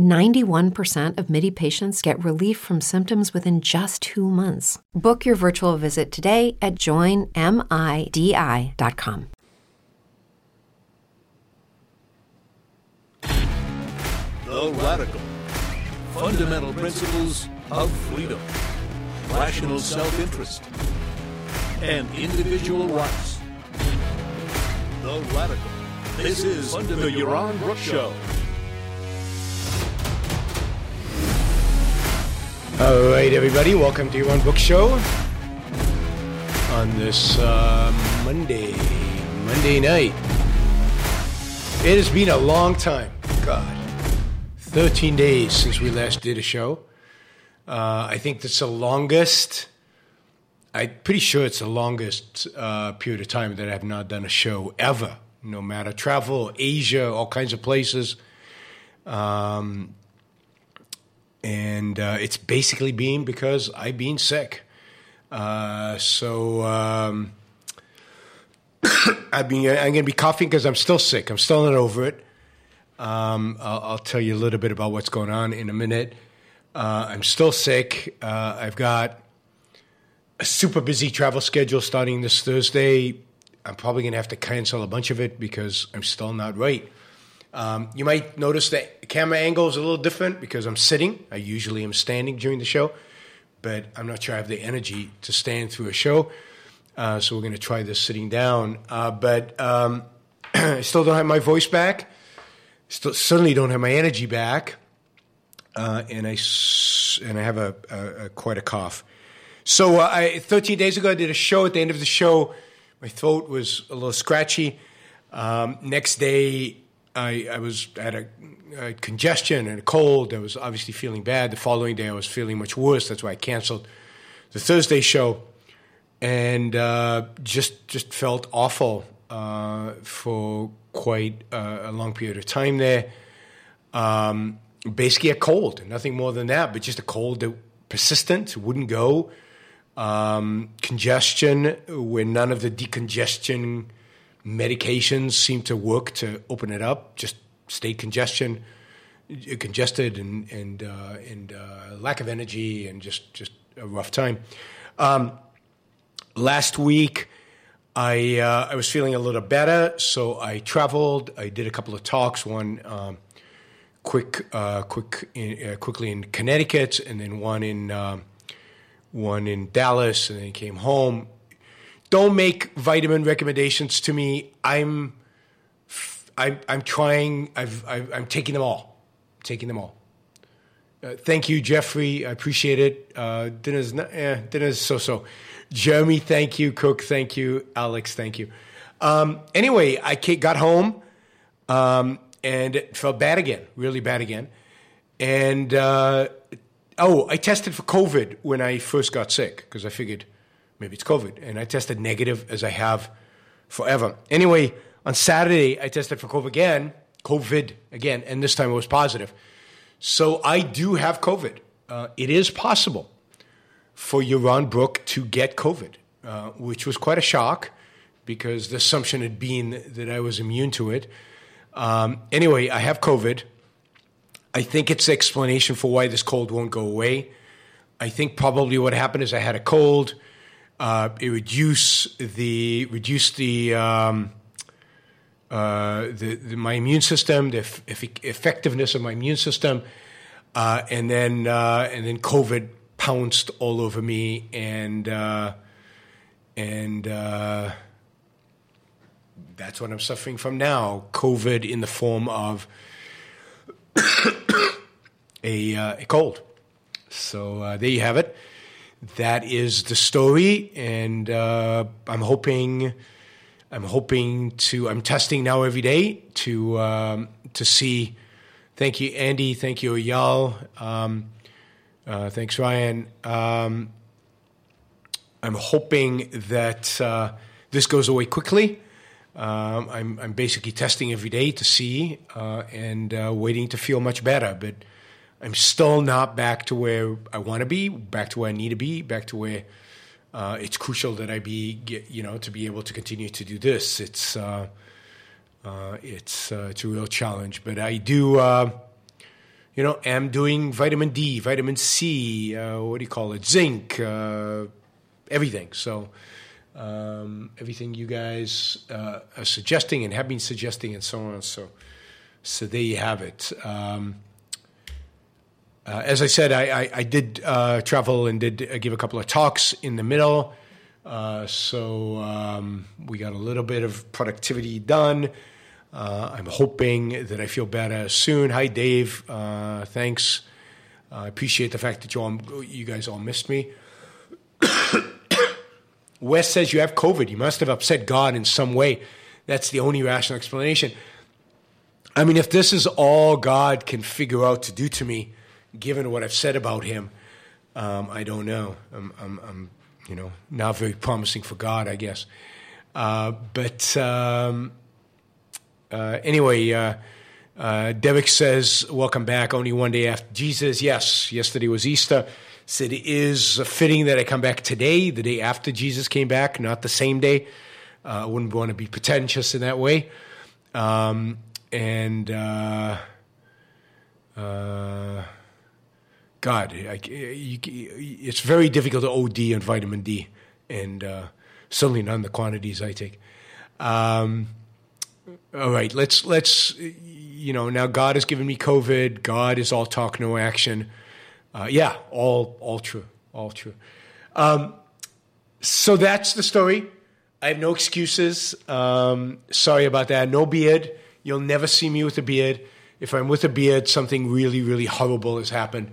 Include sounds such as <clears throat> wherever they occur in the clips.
91% of MIDI patients get relief from symptoms within just two months. Book your virtual visit today at joinmidi.com. The Radical. Fundamental principles of freedom, rational self interest, and individual rights. The Radical. This is the Yaron Brook Show. All right, everybody, welcome to your Yaron Brook Show on this uh, Monday, Monday night. It has been a long time, God, 13 days since we last did a show. Uh, I think that's the longest. I'm pretty sure it's the longest uh, period of time that I have not done a show ever. No matter travel, Asia, all kinds of places. Um, and uh, it's basically been because I've been sick. Uh, so um, <coughs> I've been. I'm going to be coughing because I'm still sick. I'm still not over it. Um, I'll, I'll, tell you a little bit about what's going on in a minute. Uh, I'm still sick. Uh, I've got a super busy travel schedule starting this Thursday. I'm probably going to have to cancel a bunch of it because I'm still not right. Um, you might notice that camera angle is a little different because I'm sitting. I usually am standing during the show, but I'm not sure I have the energy to stand through a show. Uh, so we're going to try this sitting down. Uh, but um, <clears throat> I still don't have my voice back. Still, certainly don't have my energy back, uh, and I and I have a, a, a quite a cough. So uh, I, 13 days ago, I did a show. At the end of the show, my throat was a little scratchy. Um, next day, I, I was had a, a, congestion and a cold. I was obviously feeling bad. The following day, I was feeling much worse. That's why I canceled the Thursday show, and uh, just just felt awful uh, for quite a, a, long period of time there. Um, basically, a cold, nothing more than that, but just a cold that persistent, wouldn't go. Um, congestion, where none of the decongestion medications seem to work to open it up. Just state congestion, congested, and and uh, and uh, lack of energy, and just just a rough time. Um, last week, I uh, I was feeling a little better, so I traveled. I did a couple of talks. One. Um, quick, uh, quick, in, uh, quickly in Connecticut, and then one in um, one in Dallas, and then came home don't make vitamin recommendations to me. I'm, I'm, I'm trying. I've, i am taking them all. taking them all. Uh, thank you, Jeffrey. I appreciate it. Uh, dinner's not, eh, dinner's so so. Jeremy, thank you. Cook, thank you. Alex, thank you. Um, anyway, I got home um, and felt bad again, really bad again. And uh, oh, I tested for COVID when I first got sick because I figured maybe it's COVID. And I tested negative as I have forever. Anyway, on Saturday, I tested for COVID again, COVID again, and this time it was positive. So I do have COVID. Uh, it is possible for Yaron Brook to get COVID, uh, which was quite a shock because the assumption had been that I was immune to it. Um, anyway, I have COVID. I think it's the explanation for why this cold won't go away. I think probably what happened is I had a cold uh, it reduce the reduce the, um, uh, the, the, my immune system, the f- effectiveness of my immune system, uh, and then uh, and then COVID pounced all over me, and uh, and uh, that's what I'm suffering from now. COVID in the form of <coughs> a, a cold. So there you have it. That is the story, and uh, I'm hoping. I'm hoping to. I'm testing now every day to um, to see. Thank you, Andy. Thank you, Yal. Um, uh, thanks, Ryan. Um, I'm hoping that uh, this goes away quickly. Um, I'm, I'm basically testing every day to see uh, and uh, waiting to feel much better. But I'm still not back to where I want to be, back to where I need to be, back to where uh, it's crucial that I be, get, you know, to be able to continue to do this. It's uh, uh, it's uh, it's a real challenge, but I do. you know, am doing vitamin D, vitamin C, what do you call it, zinc, everything. So um, everything you guys uh, are suggesting and have been suggesting, and so on. So, so there you have it. Um, uh, as I said, I, I, I did uh, travel and did uh, give a couple of talks in the middle. Uh, so um, we got a little bit of productivity done. Uh, I'm hoping that I feel better soon. Hi, Dave. thanks. I appreciate the fact that you all, you guys all missed me. <coughs> Wes says you have COVID. You must have upset God in some way. That's the only rational explanation. I mean, if this is all God can figure out to do to me, given what I've said about Him, um, I don't know. I'm, I'm, I'm, you know, not very promising for God, I guess. Uh, but um, uh, anyway, uh, uh says, "Welcome back." Only one day after Jesus. Yes, yesterday was Easter said it is fitting that I come back today, the day after Jesus came back, not the same day. Uh, I wouldn't want to be pretentious in that way. Um, and uh, uh, God, I, you, it's very difficult to OD on vitamin D, and uh, certainly not in the quantities I take. Um, all right, let's let's you know now God has given me COVID. God is all talk, no action. Uh, yeah, all all true, all true. Um, so that's the story. I have no excuses. Um, sorry about that. No beard. You'll never see me with a beard. If I'm with a beard, something really, really horrible has happened.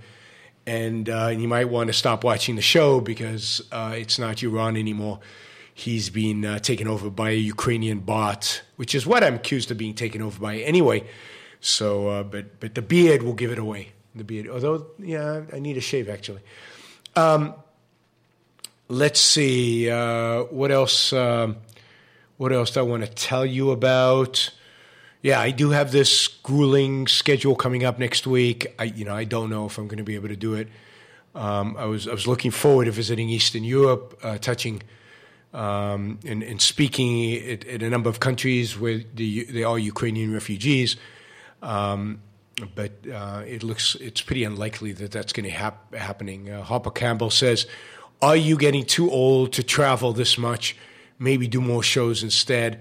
And, uh, you might want to stop watching the show because uh, it's not Yaron anymore. He's been uh, taken over by a Ukrainian bot, which is what I'm accused of being taken over by anyway. So, uh, but but the beard will give it away the beard. Although, yeah, I need a shave actually. Um, let's see uh, what else. Um, what else do I want to tell you about? Yeah, I do have this grueling schedule coming up next week. I, you know, I don't know if I'm going to be able to do it. Um, I was I was looking forward to visiting Eastern Europe, uh, touching um, and, and, speaking at, at, a number of countries where the, they are Ukrainian refugees. Um, but uh, it looks it's pretty unlikely that that's going to hap- happening. Uh, Harper Campbell says, "Are you getting too old to travel this much? Maybe do more shows instead."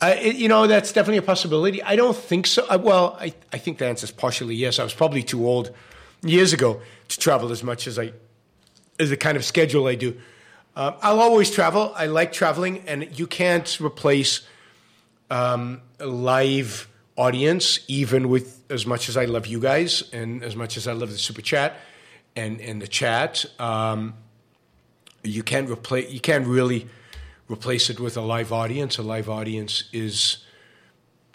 Uh, it, you know, that's definitely a possibility. I don't think so. Uh, well, I, I think the answer is partially yes. I was probably too old years ago to travel as much as I, as the kind of schedule I do. Uh, I'll always travel. I like traveling, and you can't replace um, live audience, even with as much as I love you guys and as much as I love the super chat and, and the chat. Um, you can't replace. You can't really replace it with a live audience. A live audience is,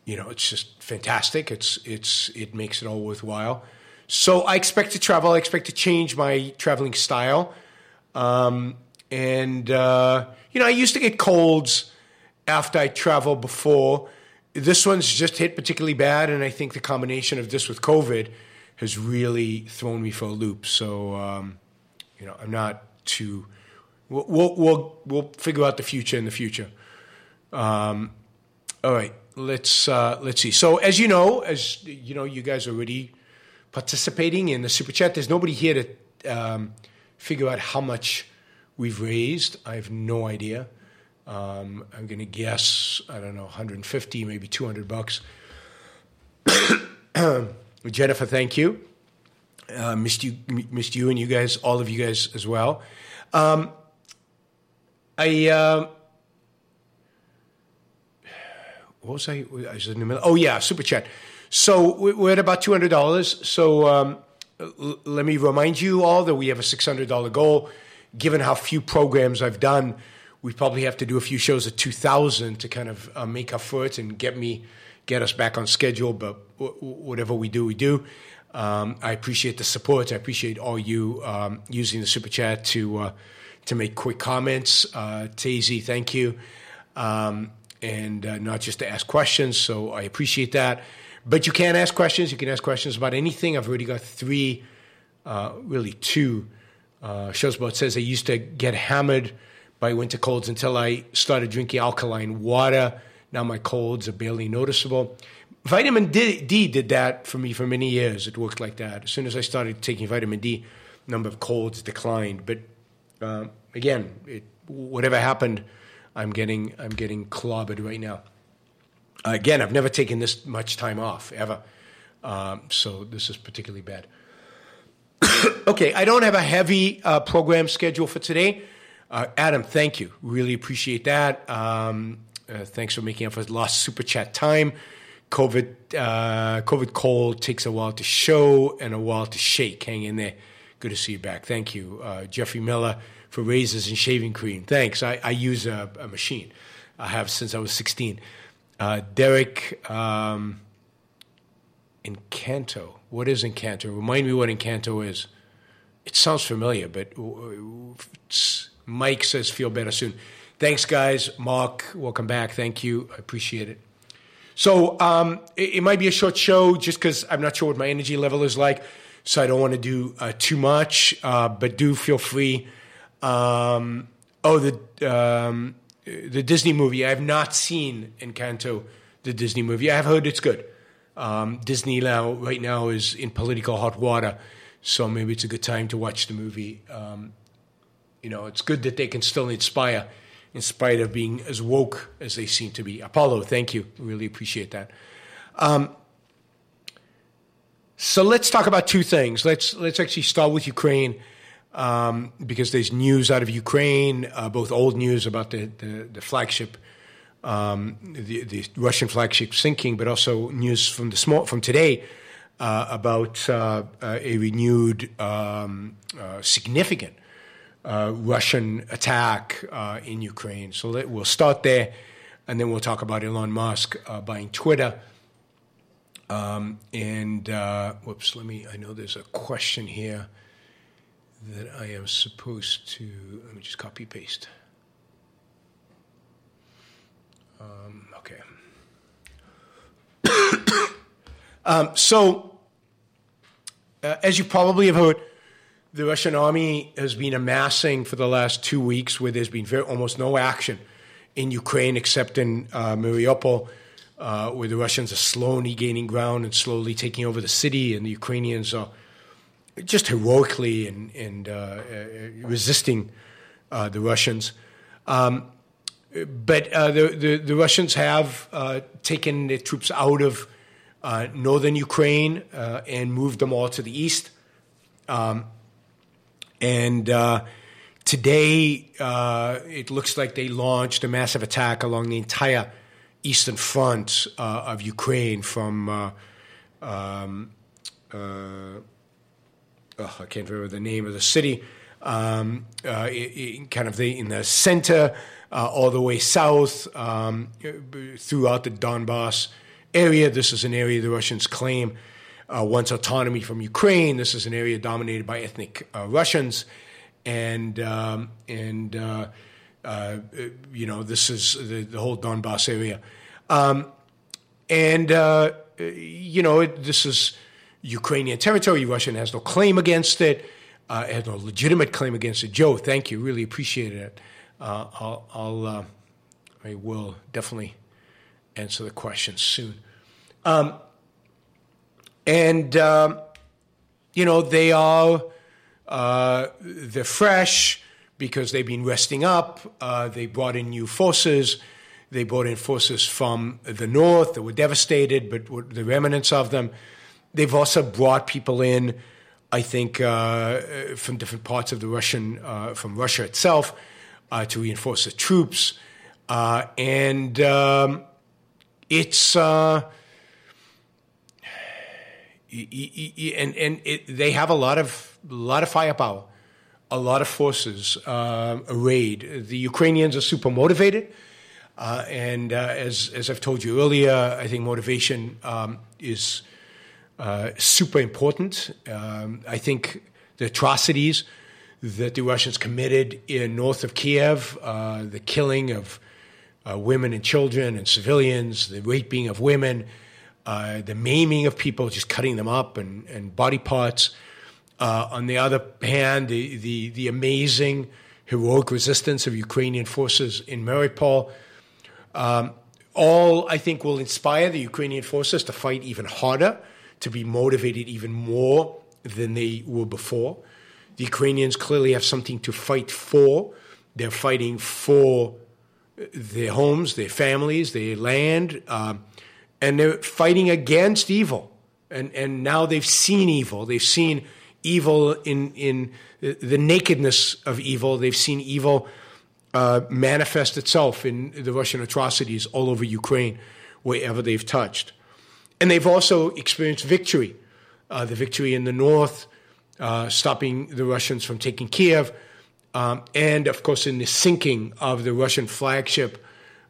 you know, it's just fantastic. It's it's it makes it all worthwhile. So I expect to travel. I expect to change my traveling style. Um, and uh, you know, I used to get colds after I travel before this one's just hit particularly bad, and I think the combination of this with COVID has really thrown me for a loop. So, um, you know, I'm not too. We'll, we'll, we'll figure out the future in the future. Um, all right, let's uh, let's see. So, as you know, as you know, you guys are already participating in the super chat. There's nobody here to um, figure out how much we've raised. I have no idea. Um, I'm going to guess, I don't know, 150, maybe 200 bucks. <coughs> Jennifer, thank you. Uh, missed you, missed you, and you guys, all of you guys as well. Um, I, uh, what was I? I was in the middle. Oh yeah, super chat. So we're at about two hundred dollars. So um, l- let me remind you all that we have a six hundred dollar goal. Given how few programs I've done, we probably have to do a few shows at two thousand to kind of uh, make up for it and get me get us back on schedule. But w- whatever we do, we do. Um, I appreciate the support. I appreciate all you um, using the super chat to uh, to make quick comments. Uh, Tazy, thank you, um, and uh, not just to ask questions. So I appreciate that. But you can ask questions. You can ask questions about anything. I've already got three, uh, really two uh, about. Says I used to get hammered by winter colds until I started drinking alkaline water. Now my colds are barely noticeable. Vitamin D, D, did that for me for many years. It worked like that. As soon as I started taking vitamin D, number of colds declined. But uh, again, it, whatever happened, I'm getting I'm getting clobbered right now. Again, I've never taken this much time off ever, um, so this is particularly bad. <coughs> okay, I don't have a heavy uh, program schedule for today. Uh, Adam, thank you. Really appreciate that. Um, uh, thanks for making up for lost super chat time. COVID, uh, COVID cold takes a while to show and a while to shake. Hang in there. Good to see you back. Thank you, uh, Jeffrey Miller, for razors and shaving cream. Thanks. I, I use a, a, machine. I have since I was 16. Uh, Derek um, Encanto. What is Encanto? Remind me what Encanto is. It sounds familiar, but Mike says feel better soon. Thanks, guys. Mark, welcome back. Thank you. I appreciate it. So um, it, it, might be a short show just because I'm not sure what my energy level is like. So I don't want to do uh, too much, uh, but do feel free. Um, oh, the um, the Disney movie. I have not seen Encanto, the Disney movie. I have heard it's good. Um, Disney now, right now, is in political hot water, so maybe it's a good time to watch the movie. Um, you know, it's good that they can still inspire in spite of being as woke as they seem to be. Apollo, thank you. Really appreciate that. Um, so let's talk about two things. Let's let's actually start with Ukraine um, because there's news out of Ukraine, uh, both old news about the the, the flagship, um, the, the Russian flagship sinking, but also news from the small from today uh, about uh, a renewed um, uh, significant uh, Russian attack uh, in Ukraine. So let, we'll start there, and then we'll talk about Elon Musk uh, buying Twitter. Um, and uh, whoops, let me. I know there's a question here that I am supposed to. Let me just copy paste. Um, okay. <coughs> um, so, uh, as you probably have heard the Russian army has been amassing for the last two weeks, where there's been very, almost no action in Ukraine except in uh, Mariupol, uh, where the Russians are slowly gaining ground and slowly taking over the city, and the Ukrainians are just heroically and, and uh, uh resisting uh, the Russians. Um, but uh, the, the, the, Russians have taken their troops out of northern Ukraine and moved them all to the east. Um, and today, it looks like they launched a massive attack along the entire eastern front uh, of Ukraine from. Uh, um, uh, oh, I can't remember the name of the city. Um, uh, it kind of the, in the center, all the way south um, throughout the Donbass area. This is an area the Russians claim uh, wants autonomy from Ukraine. This is an area dominated by ethnic uh, Russians, and um, and uh, uh you know this is the, the whole Donbass area, um, and uh, you know it, this is Ukrainian territory. Russia has no claim against it. Uh, has no legitimate claim against it. Joe, thank you. Really appreciate it. I'll, I'll I will definitely answer the question soon. Um, and um, you know they are uh, they're fresh because they've been resting up. Uh, they brought in new forces. They brought in forces from the north that were devastated, but the remnants of them. They've also brought people in, I think, uh, from different parts of the Russian, uh, from Russia itself, uh, to reinforce the troops. Uh, and um, it's uh, and and it, they have a lot of lot of firepower, a lot of forces uh, arrayed. The Ukrainians are super motivated, uh, and uh, as as I've told you earlier, I think motivation um, is uh, super important. Um, I think the atrocities that the Russians committed in north of Kiev, uh, the killing of uh, women and children and civilians, the raping of women, the maiming of people, just cutting them up and, and body parts. Uh, on the other hand, the, the, the, amazing heroic resistance of Ukrainian forces in Mariupol. Um, all, I think, will inspire the Ukrainian forces to fight even harder, to be motivated even more than they were before. The Ukrainians clearly have something to fight for. They're fighting for their homes, their families, their land, um, and they're fighting against evil. And, and now they've seen evil. They've seen evil in, in the nakedness of evil. They've seen evil uh, manifest itself in the Russian atrocities all over Ukraine, wherever they've touched. And they've also experienced victory uh, the victory in the north, uh, stopping the Russians from taking Kiev, um, and of course in the sinking of the Russian flagship,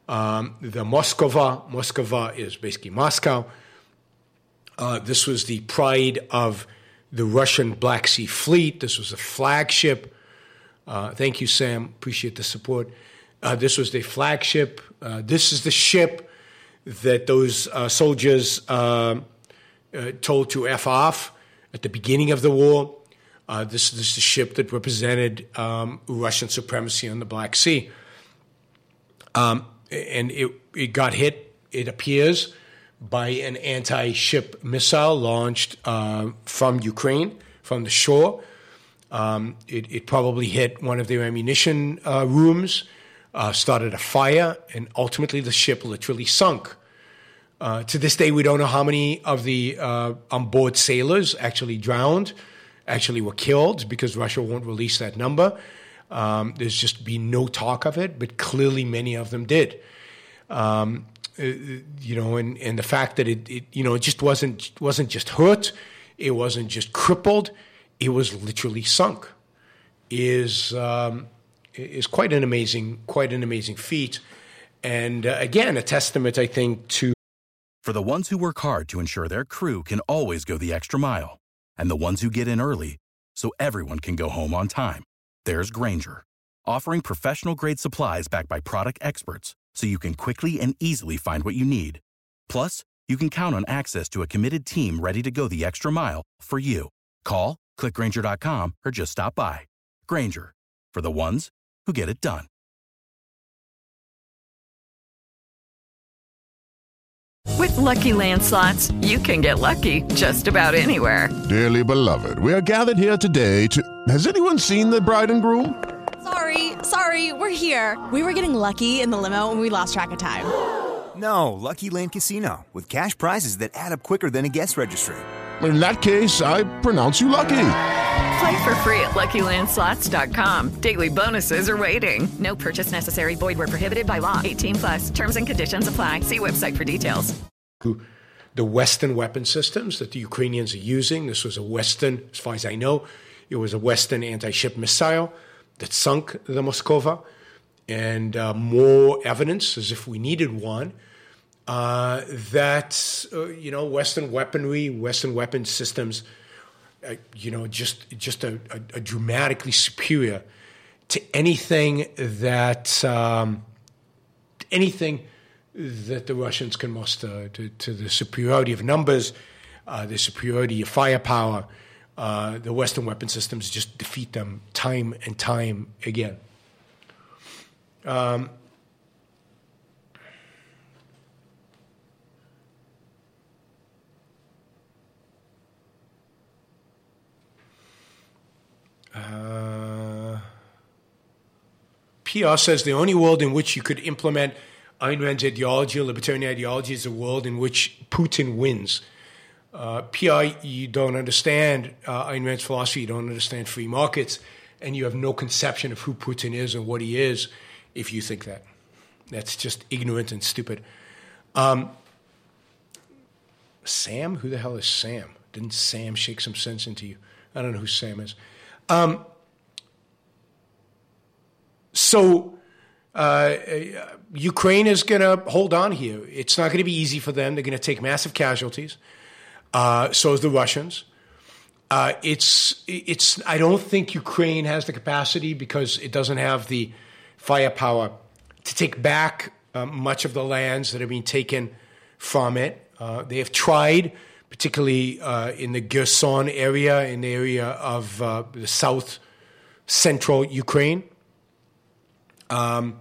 um, the Moskva. Moskva is basically Moscow. Uh, this was the pride of the Russian Black Sea Fleet. This was a flagship. Uh, thank you, Sam. Appreciate the support. Uh, this was the flagship. Uh, this is the ship that those uh, soldiers um, uh, told to F off at the beginning of the war. Uh, this, this is the ship that represented um, Russian supremacy on the Black Sea. Um, and it, it got hit, it appears, by an anti ship missile launched uh, from Ukraine, from the shore. Um, it, it, probably hit one of their ammunition uh, rooms, uh, started a fire, and ultimately the ship literally sunk. Uh, to this day, we don't know how many of the uh, onboard sailors actually drowned, actually were killed, because Russia won't release that number. Um, there's just been no talk of it, but clearly many of them did. Um, uh, you know, and, and the fact that it, it, you know, it just wasn't wasn't just hurt, it wasn't just crippled, it was literally sunk. Is um, is quite an amazing, quite an amazing feat, and uh, again, a testament, I think, to for the ones who work hard to ensure their crew can always go the extra mile, and the ones who get in early so everyone can go home on time. There's Grainger, offering professional grade supplies backed by product experts so you can quickly and easily find what you need. Plus, you can count on access to a committed team ready to go the extra mile for you. Call, clickgrainger.com, or just stop by. Grainger, for the ones who get it done. With lucky landslots, you can get lucky just about anywhere. Dearly beloved, we are gathered here today to. Has anyone seen the bride and groom? Sorry, sorry, we're here. We were getting lucky in the limo and we lost track of time. No, Lucky Land Casino, with cash prizes that add up quicker than a guest registry. In that case, I pronounce you lucky. Play for free at LuckyLandSlots.com. Daily bonuses are waiting. No purchase necessary. Void where prohibited by law. 18 plus. Terms and conditions apply. See website for details. The Western weapon systems that the Ukrainians are using. This was a Western, as far as I know, it was a Western anti-ship missile that sunk the Moskva, and uh, more evidence, as if we needed one, uh, that uh, you know Western weaponry, Western weapon systems, uh, you know, just just a, a, a, dramatically superior to anything that um, anything that the Russians can muster to, to the superiority of numbers, uh, the superiority of firepower. Uh, the Western weapon systems just defeat them time and time again. Um, uh, PR says the only world in which you could implement Ayn Rand's ideology or libertarian ideology is a world in which Putin wins. Uh, PI, you don't understand uh, Ayn Rand's philosophy, you don't understand free markets, and you have no conception of who Putin is and what he is if you think that. That's just ignorant and stupid. Um, Sam? Who the hell is Sam? Didn't Sam shake some sense into you? I don't know who Sam is. Um, so uh, Ukraine is going to hold on here. It's not going to be easy for them. They're going to take massive casualties. Uh, so is the Russians. Uh, it's it's. I don't think Ukraine has the capacity because it doesn't have the firepower to take back uh, much of the lands that have been taken from it. Uh, they have tried, particularly uh, in the Kherson area, in the area of the south central Ukraine. Um,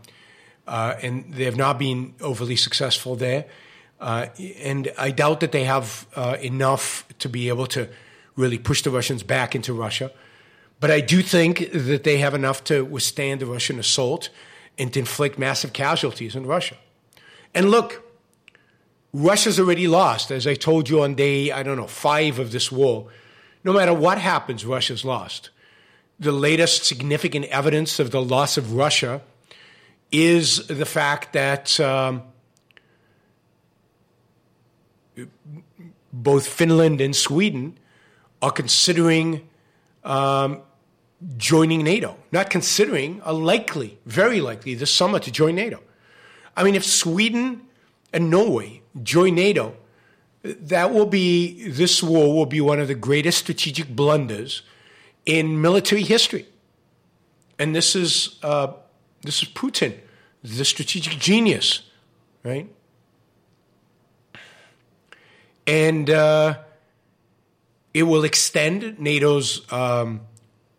uh, and they have not been overly successful there. Uh, and I doubt that they have uh, enough to be able to really push the Russians back into Russia. But I do think that they have enough to withstand the Russian assault and to inflict massive casualties in Russia. And look, Russia's already lost. As I told you on day, I don't know, five of this war, no matter what happens, Russia's lost. The latest significant evidence of the loss of Russia is the fact that um, both Finland and Sweden are considering um, joining NATO. Not considering, are likely, very likely this summer to join NATO. I mean, if Sweden and Norway join NATO, that will be, this war will be one of the greatest strategic blunders in military history. And this is uh, this is Putin, the strategic genius, right? And uh, it will extend NATO's um,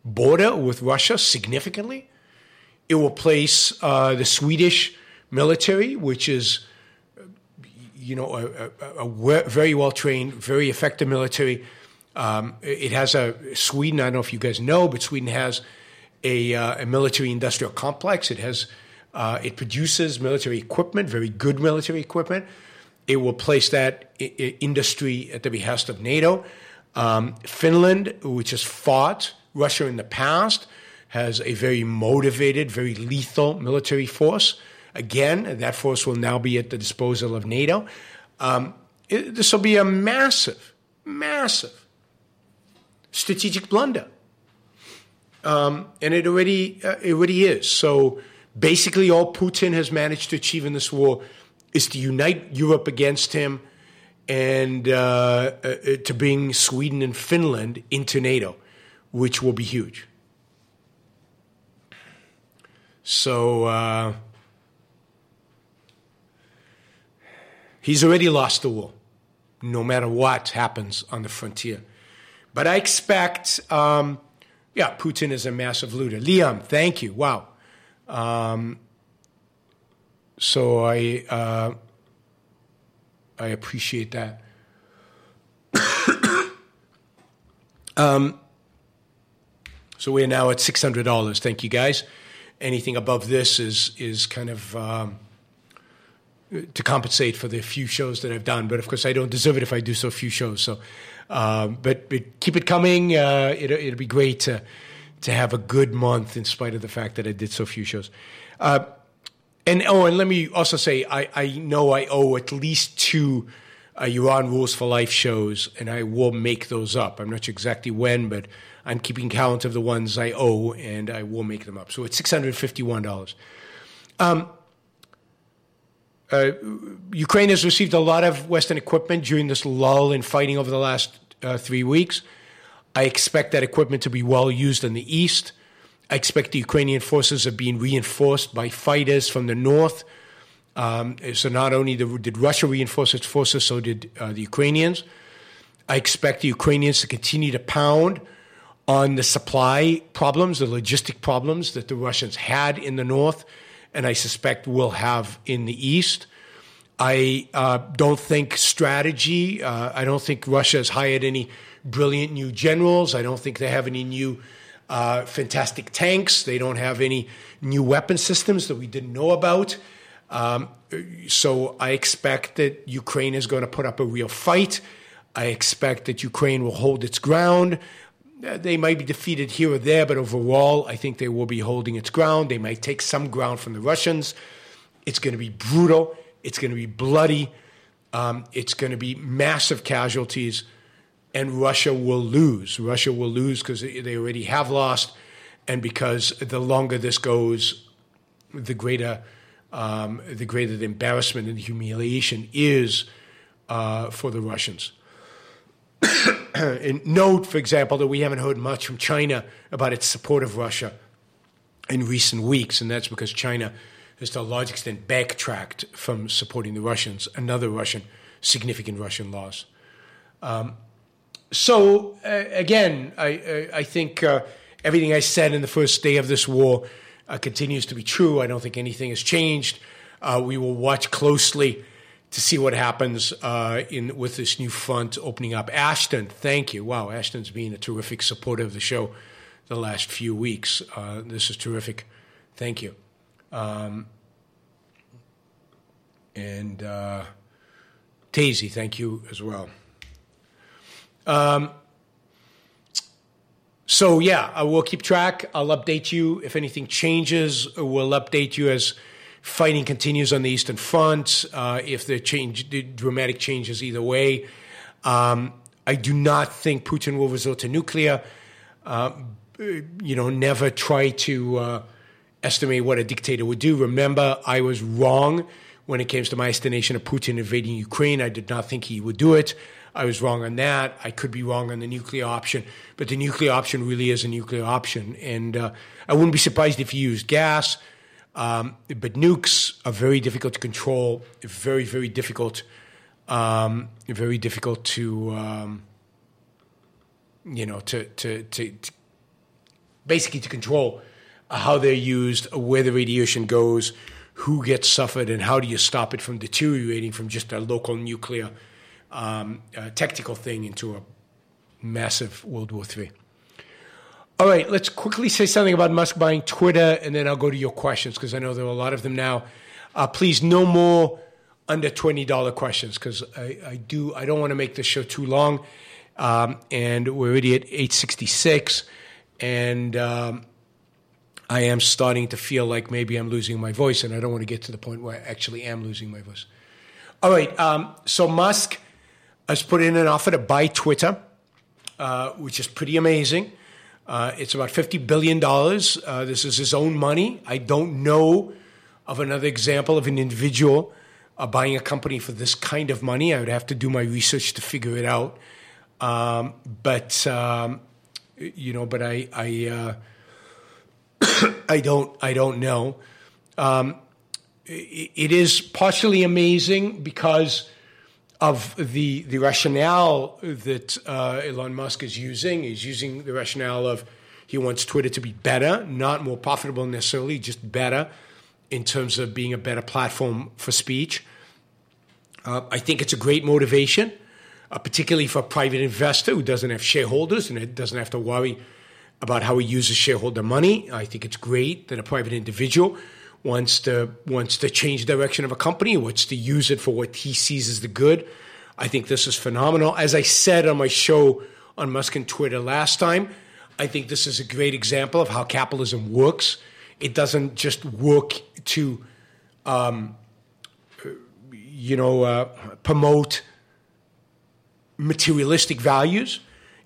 border with Russia significantly. It will place uh, the Swedish military, which is, you know, a, a, a very well trained, very effective military. Um, it has a Sweden. I don't know if you guys know, but Sweden has a, uh, a military industrial complex. It has uh, it produces military equipment, very good military equipment. It will place that industry at the behest of NATO. Um, Finland, which has fought Russia in the past, has a very motivated, very lethal military force. Again, that force will now be at the disposal of NATO. Um, it, this will be a massive, massive strategic blunder. Um, and it already uh, it already is. So basically, all Putin has managed to achieve in this war is to unite Europe against him and uh, uh, to bring Sweden and Finland into NATO, which will be huge. So uh, he's already lost the war, no matter what happens on the frontier. But I expect. Um, yeah, Putin is a massive looter. Liam, thank you. Wow. Um, so I uh, I appreciate that. <coughs> um, so we're now at six hundred dollars. Thank you, guys. Anything above this is is kind of um, to compensate for the few shows that I've done. But of course, I don't deserve it if I do so few shows. So um, but, but, keep it coming. Uh, it, it'll be great to to have a good month in spite of the fact that I did so few shows. Uh, and oh, and let me also say, I, I know I owe at least two uh, Yaron Rules for Life shows, and I will make those up. I'm not sure exactly when, but I'm keeping count of the ones I owe, and I will make them up. So it's six hundred fifty-one dollars. Um, uh, Ukraine has received a lot of Western equipment during this lull in fighting over the last uh, three weeks. I expect that equipment to be well used in the east. I expect the Ukrainian forces are being reinforced by fighters from the north. Um, so not only did Russia reinforce its forces, so did uh, the Ukrainians. I expect the Ukrainians to continue to pound on the supply problems, the logistic problems that the Russians had in the north and I suspect will have in the East. I uh, don't think strategy, uh, I don't think Russia has hired any brilliant new generals. I don't think they have any new uh, fantastic tanks. They don't have any new weapon systems that we didn't know about. Um, so I expect that Ukraine is going to put up a real fight. I expect that Ukraine will hold its ground. They might be defeated here or there, but overall, I think they will be holding its ground. They might take some ground from the Russians. It's going to be brutal. It's going to be bloody. um, it's going to be massive casualties, and Russia will lose. Russia will lose because they already have lost, and because the longer this goes, the greater um, the greater the embarrassment and humiliation is uh, for the Russians. <coughs> note, for example, that we haven't heard much from China about its support of Russia in recent weeks, and that's because China has to a large extent backtracked from supporting the Russians, another Russian, significant Russian loss. Um, so, uh, again, I, I, I think uh, everything I said in the first day of this war uh, continues to be true. I don't think anything has changed. Uh, we will watch closely to see what happens uh, in with this new front opening up. Ashton, thank you. Wow, Ashton's been a terrific supporter of the show the last few weeks. Uh, this is terrific. Thank you. Um, and uh, Daisy, thank you as well. Um, so yeah, I will keep track. I'll update you if anything changes. We'll update you as fighting continues on the Eastern Front. Uh, if the change, the dramatic changes either way, um, I do not think Putin will resort to nuclear. Uh, you know, never try to uh, estimate what a dictator would do. Remember, I was wrong when it came to my estimation of Putin invading Ukraine. I did not think he would do it. I was wrong on that. I could be wrong on the nuclear option, but the nuclear option really is a nuclear option. And uh, I wouldn't be surprised if he used gas. Um, but nukes are very difficult to control, very, very difficult, um, very difficult to, um, you know, to, to, to, to, basically to control how they're used, where the radiation goes, who gets suffered, and how do you stop it from deteriorating from just a local nuclear um, tactical thing into a massive World War III. All right, let's quickly say something about Musk buying Twitter, and then I'll go to your questions because I know there are a lot of them now. Uh, please, no more under twenty dollar questions because I, I, do I don't want to make this show too long, um, and we're already at eight sixty six, and um, I am starting to feel like maybe I'm losing my voice, and I don't want to get to the point where I actually am losing my voice. All right, um, so Musk has put in an offer to buy Twitter, uh, which is pretty amazing. Uh, it's about $50 billion. Uh, this is his own money. I don't know of another example of an individual uh, buying a company for this kind of money. I would have to do my research to figure it out. Um, but, um, you know, but I, I, uh, <coughs> I don't, I don't know. Um, it, it is partially amazing because of the the rationale that uh, Elon Musk is using. He's using the rationale of he wants Twitter to be better, not more profitable necessarily, just better in terms of being a better platform for speech. Uh, I think it's a great motivation, uh, particularly for a private investor who doesn't have shareholders and it doesn't have to worry about how he uses shareholder money. I think it's great that a private individual wants to wants to change the direction of a company, wants to use it for what he sees as the good. I think this is phenomenal. As I said on my show on Musk and Twitter last time, I think this is a great example of how capitalism works. It doesn't just work to, um, you know, uh, promote materialistic values.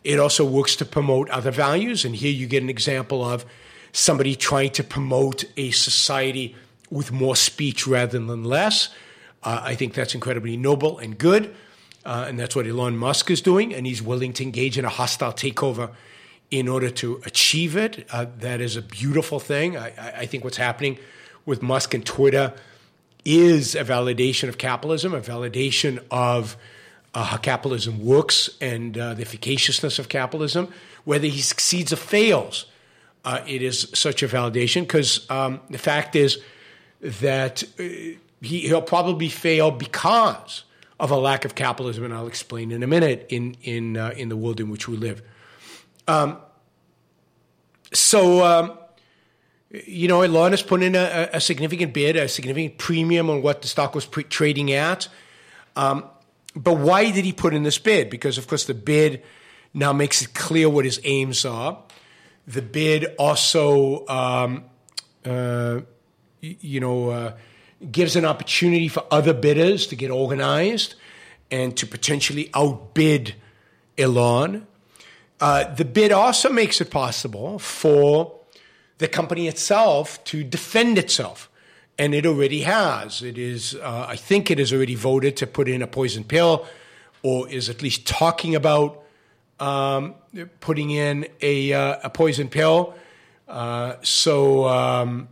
It also works to promote other values. And here you get an example of somebody trying to promote a society with more speech rather than less. Uh, I think that's incredibly noble and good. Uh, and that's what Elon Musk is doing. And he's willing to engage in a hostile takeover in order to achieve it. Uh, that is a beautiful thing. I, I, think what's happening with Musk and Twitter is a validation of capitalism, a validation of uh, how capitalism works and uh, the efficaciousness of capitalism. Whether he succeeds or fails, uh, it is such a validation because um, the fact is that uh, he, he'll probably fail because of a lack of capitalism, and I'll explain in a minute in in uh, in the world in which we live. Um, so. Um, you know, Elon has put in a, a, significant bid, a significant premium on what the stock was pre- trading at. Um, but why did he put in this bid? Because, of course, the bid now makes it clear what his aims are. The bid also, um, uh, you know, uh, gives an opportunity for other bidders to get organized. and to potentially outbid Elon. Uh, the bid also makes it possible for the company itself to defend itself. And it already has. It is, uh, I think it has already voted to put in a poison pill or is at least talking about um, putting in a, uh, a poison pill. Uh, so, um,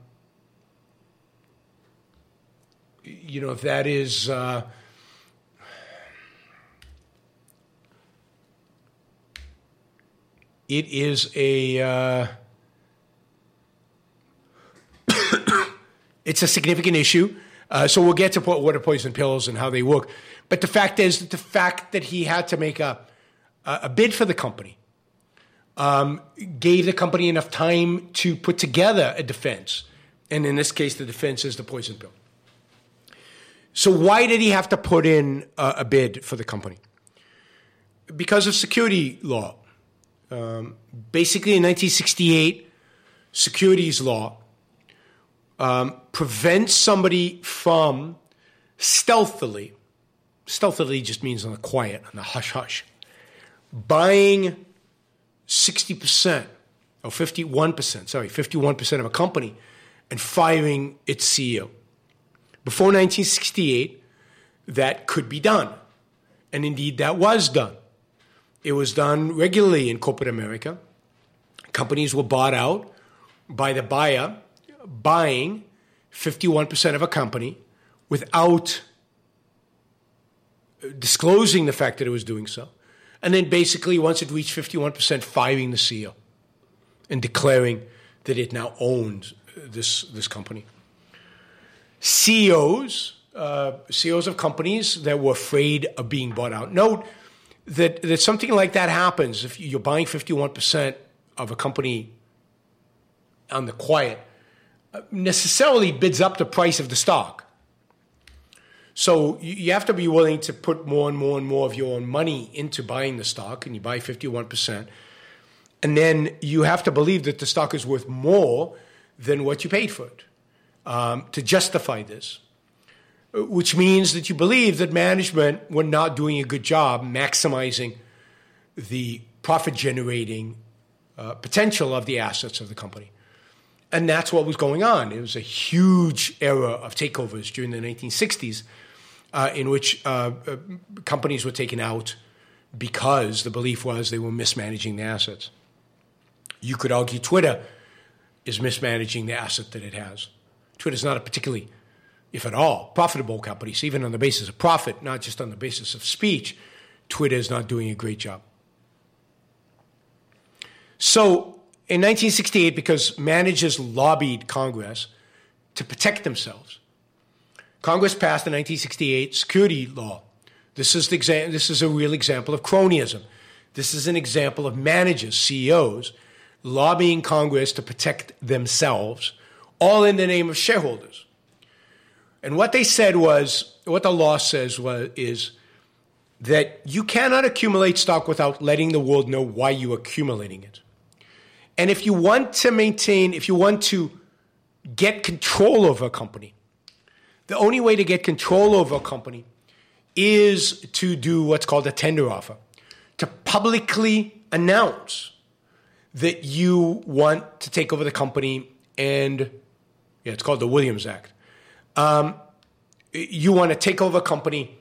you know, if that is. Uh, it is a. It's a significant issue. Uh, so we'll get to what are poison pills and how they work. But the fact is that the fact that he had to make a, a bid for the company um, gave the company enough time to put together a defense. And in this case, the defense is the poison pill. So why did he have to put in a, a bid for the company? Because of security law. Um, basically, in 1968, securities law um, prevents somebody from stealthily, stealthily just means on the quiet, on the hush hush, buying 60% or 51%, sorry, 51% of a company and firing its CEO. Before 1968, that could be done. And indeed, that was done. It was done regularly in corporate America. Companies were bought out by the buyer buying 51% of a company without disclosing the fact that it was doing so. And then basically, once it reached 51%, firing the CEO and declaring that it now owned this, this company. CEOs, uh, CEOs of companies that were afraid of being bought out. Note that, that something like that happens if you're buying 51% of a company on the quiet necessarily bids up the price of the stock. So you have to be willing to put more and more and more of your own money into buying the stock, and you buy 51%. And then you have to believe that the stock is worth more than what you paid for it um, to justify this, which means that you believe that management were not doing a good job maximizing the profit generating uh, potential of the assets of the company. And that's what was going on. It was a huge era of takeovers during the 1960s uh, in which uh, uh, companies were taken out because the belief was they were mismanaging the assets. You could argue Twitter is mismanaging the asset that it has. Twitter is not a particularly, if at all, profitable company. So even on the basis of profit, not just on the basis of speech, Twitter is not doing a great job. So in 1968, because managers lobbied Congress to protect themselves, Congress passed the 1968 security law. This is, the exa- this is a real example of cronyism. This is an example of managers, CEOs, lobbying Congress to protect themselves, all in the name of shareholders. And what they said was, what the law says was, is that you cannot accumulate stock without letting the world know why you're accumulating it. And if you want to maintain, if you want to get control over a company, the only way to get control over a company is to do what's called a tender offer, to publicly announce that you want to take over the company and yeah, it's called the Williams Act. Um, you want to take over a company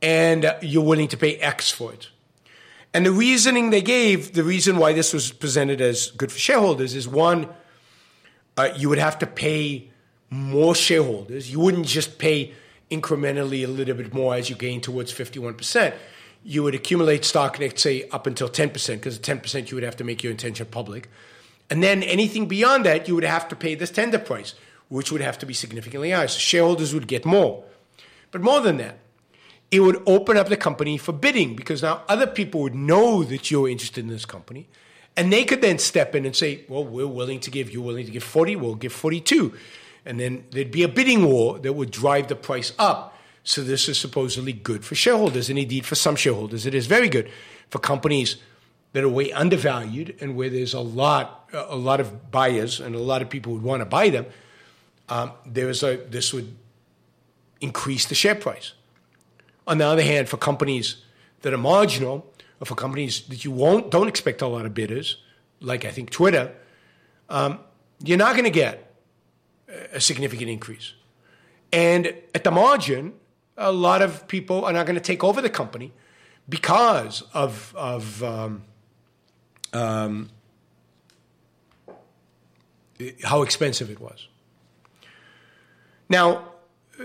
and you're willing to pay X for it. And the reasoning they gave, the reason why this was presented as good for shareholders is one, uh, you would have to pay more shareholders. You wouldn't just pay incrementally a little bit more as you gain towards 51%. You would accumulate stock, let's say, up until 10%, because 10% you would have to make your intention public. And then anything beyond that, you would have to pay this tender price, which would have to be significantly higher. So shareholders would get more. But more than that, it would open up the company for bidding because now other people would know that you're interested in this company. And they could then step in and say, well, we're willing to give, you're willing to give 40, we'll give 42. And then there'd be a bidding war that would drive the price up. So this is supposedly good for shareholders. And indeed, for some shareholders, it is very good. For companies that are way undervalued and where there's a lot, a lot of buyers and a lot of people would want to buy them, um, there is a, this would increase the share price. On the other hand, for companies that are marginal, or for companies that you won't don't expect a lot of bidders, like I think Twitter, um, you're not going to get a significant increase. And at the margin, a lot of people are not going to take over the company because of of um, um, how expensive it was. Now, uh,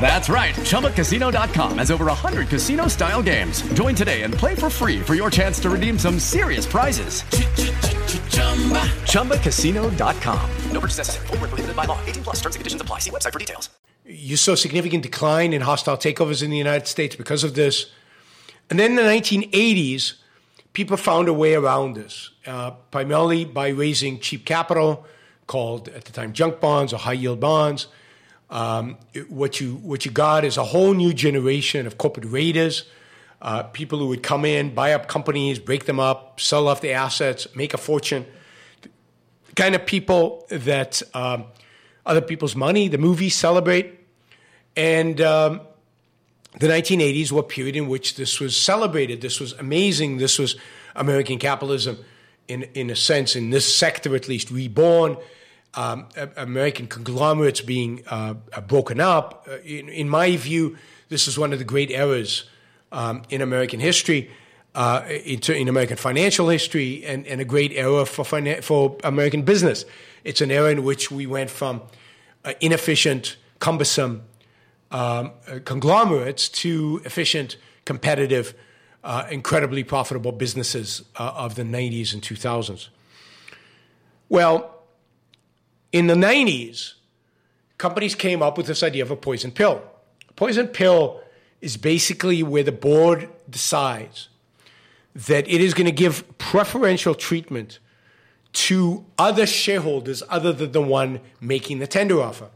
That's right. ChumbaCasino.com has over 100 casino style games. Join today and play for free for your chance to redeem some serious prizes. ChumbaCasino.com. No purchase necessary. Full prohibited by law. 18 plus terms and conditions apply. See website for details. You saw significant decline in hostile takeovers in the United States because of this. And then in the 1980s, people found a way around this, uh, primarily by raising cheap capital, called at the time junk bonds or high yield bonds. Um, what you what you got is a whole new generation of corporate raiders, uh, people who would come in, buy up companies, break them up, sell off the assets, make a fortune. The kind of people that um, other people's money, the movies celebrate, and um, the 1980s were a period in which this was celebrated. This was amazing. This was American capitalism, in in a sense, in this sector at least, reborn um, American conglomerates being uh, broken up. Uh, in, in, my view, this is one of the great errors um, in American history, uh, in, in, American financial history, and, and a great error for, for American business. It's an era in which we went from uh, inefficient, cumbersome um, uh, conglomerates to efficient, competitive, uh, incredibly profitable businesses of the 90s and 2000s. Well, in the 90s, companies came up with this idea of a poison pill. A poison pill is basically where the board decides that it is going to give preferential treatment to other shareholders other than the one making the tender offer.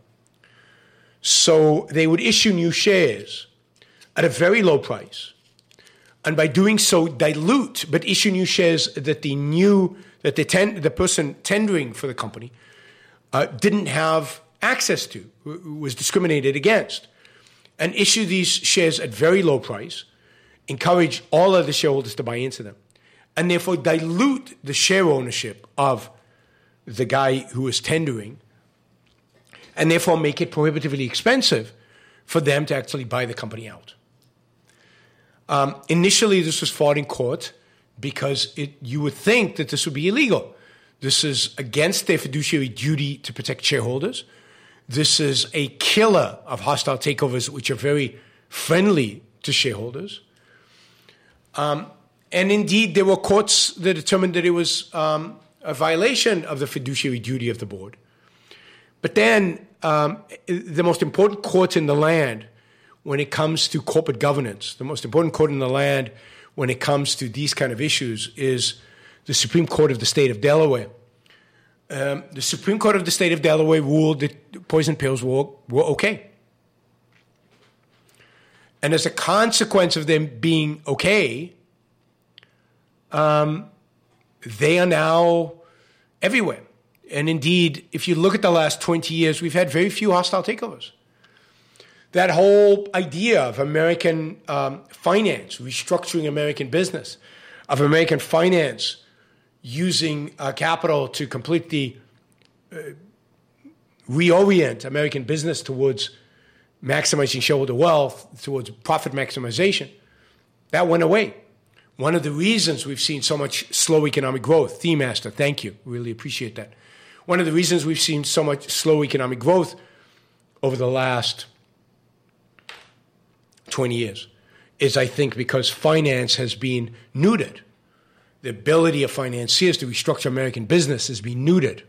So they would issue new shares at a very low price. And by doing so, dilute, but issue new shares that the new, that the, ten, the person tendering for the company uh, didn't have access to, was discriminated against, and issue these shares at very low price, encourage all other shareholders to buy into them, and therefore dilute the share ownership of the guy who is tendering, and therefore make it prohibitively expensive for them to actually buy the company out. Um, initially, this was fought in court because it, you would think that this would be illegal. This is against their fiduciary duty to protect shareholders. This is a killer of hostile takeovers, which are very friendly to shareholders. Um, and indeed, there were courts that determined that it was um, a violation of the fiduciary duty of the board. But then, um, the most important court in the land when it comes to corporate governance, the most important court in the land when it comes to these kind of issues is the Supreme Court of the state of Delaware. Um, the Supreme Court of the state of Delaware ruled that poison pills were, were okay. And as a consequence of them being okay, um, they are now everywhere. And indeed, if you look at the last 20 years, we've had very few hostile takeovers. That whole idea of American um, finance, restructuring American business, of American finance using uh, capital to completely uh, reorient American business towards maximizing shareholder wealth, towards profit maximization, that went away. One of the reasons we've seen so much slow economic growth, Theme Master, thank you, really appreciate that. one of the reasons we've seen so much slow economic growth over the last 20 years is, I think, because finance has been neutered. The ability of financiers to restructure American business has been neutered.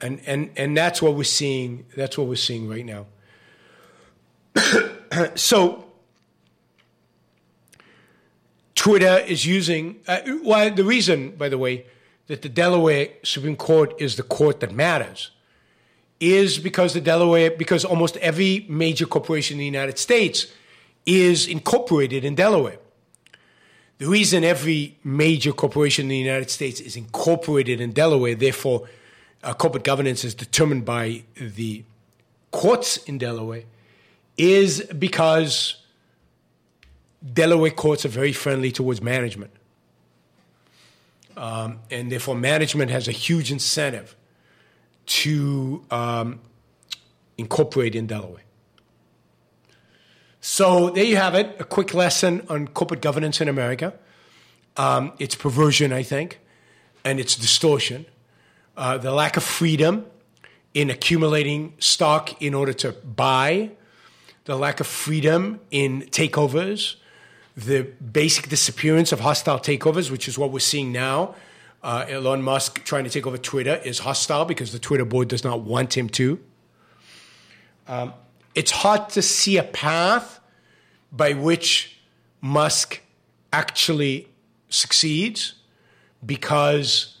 And, and, and that's what we're seeing. That's what we're seeing right now. <coughs> so Twitter is using. Uh, well, the reason, by the way, that the Delaware Supreme Court is the court that matters is because the Delaware, because almost every major corporation in the United States is incorporated in Delaware. The reason every major corporation in the United States is incorporated in Delaware, therefore, uh, corporate governance is determined by the courts in Delaware, is because Delaware courts are very friendly towards management. Um, and therefore, management has a huge incentive to um, incorporate in Delaware. So there you have it a quick lesson on corporate governance in America. Um, its perversion, I think, and its distortion, uh, the lack of freedom in accumulating stock in order to buy, the lack of freedom in takeovers, the basic disappearance of hostile takeovers, which is what we're seeing now. Uh, Elon Musk trying to take over Twitter is hostile because the Twitter board does not want him to. Um, it's hard to see a path by which Musk actually succeeds because,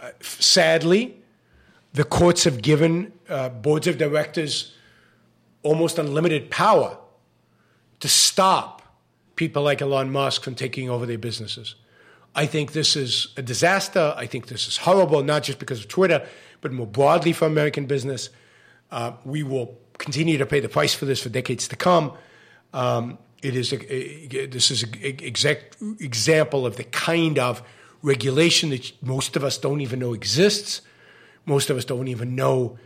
uh, sadly, the courts have given uh, boards of directors almost unlimited power to stop people like Elon Musk from taking over their businesses. I think this is a disaster. I think this is horrible, not just because of Twitter, but more broadly for American business. Uh, we will continue to pay the price for this for decades to come. Um, it is a, a, this is an exact example of the kind of regulation that most of us don't even know exists. Most of us don't even know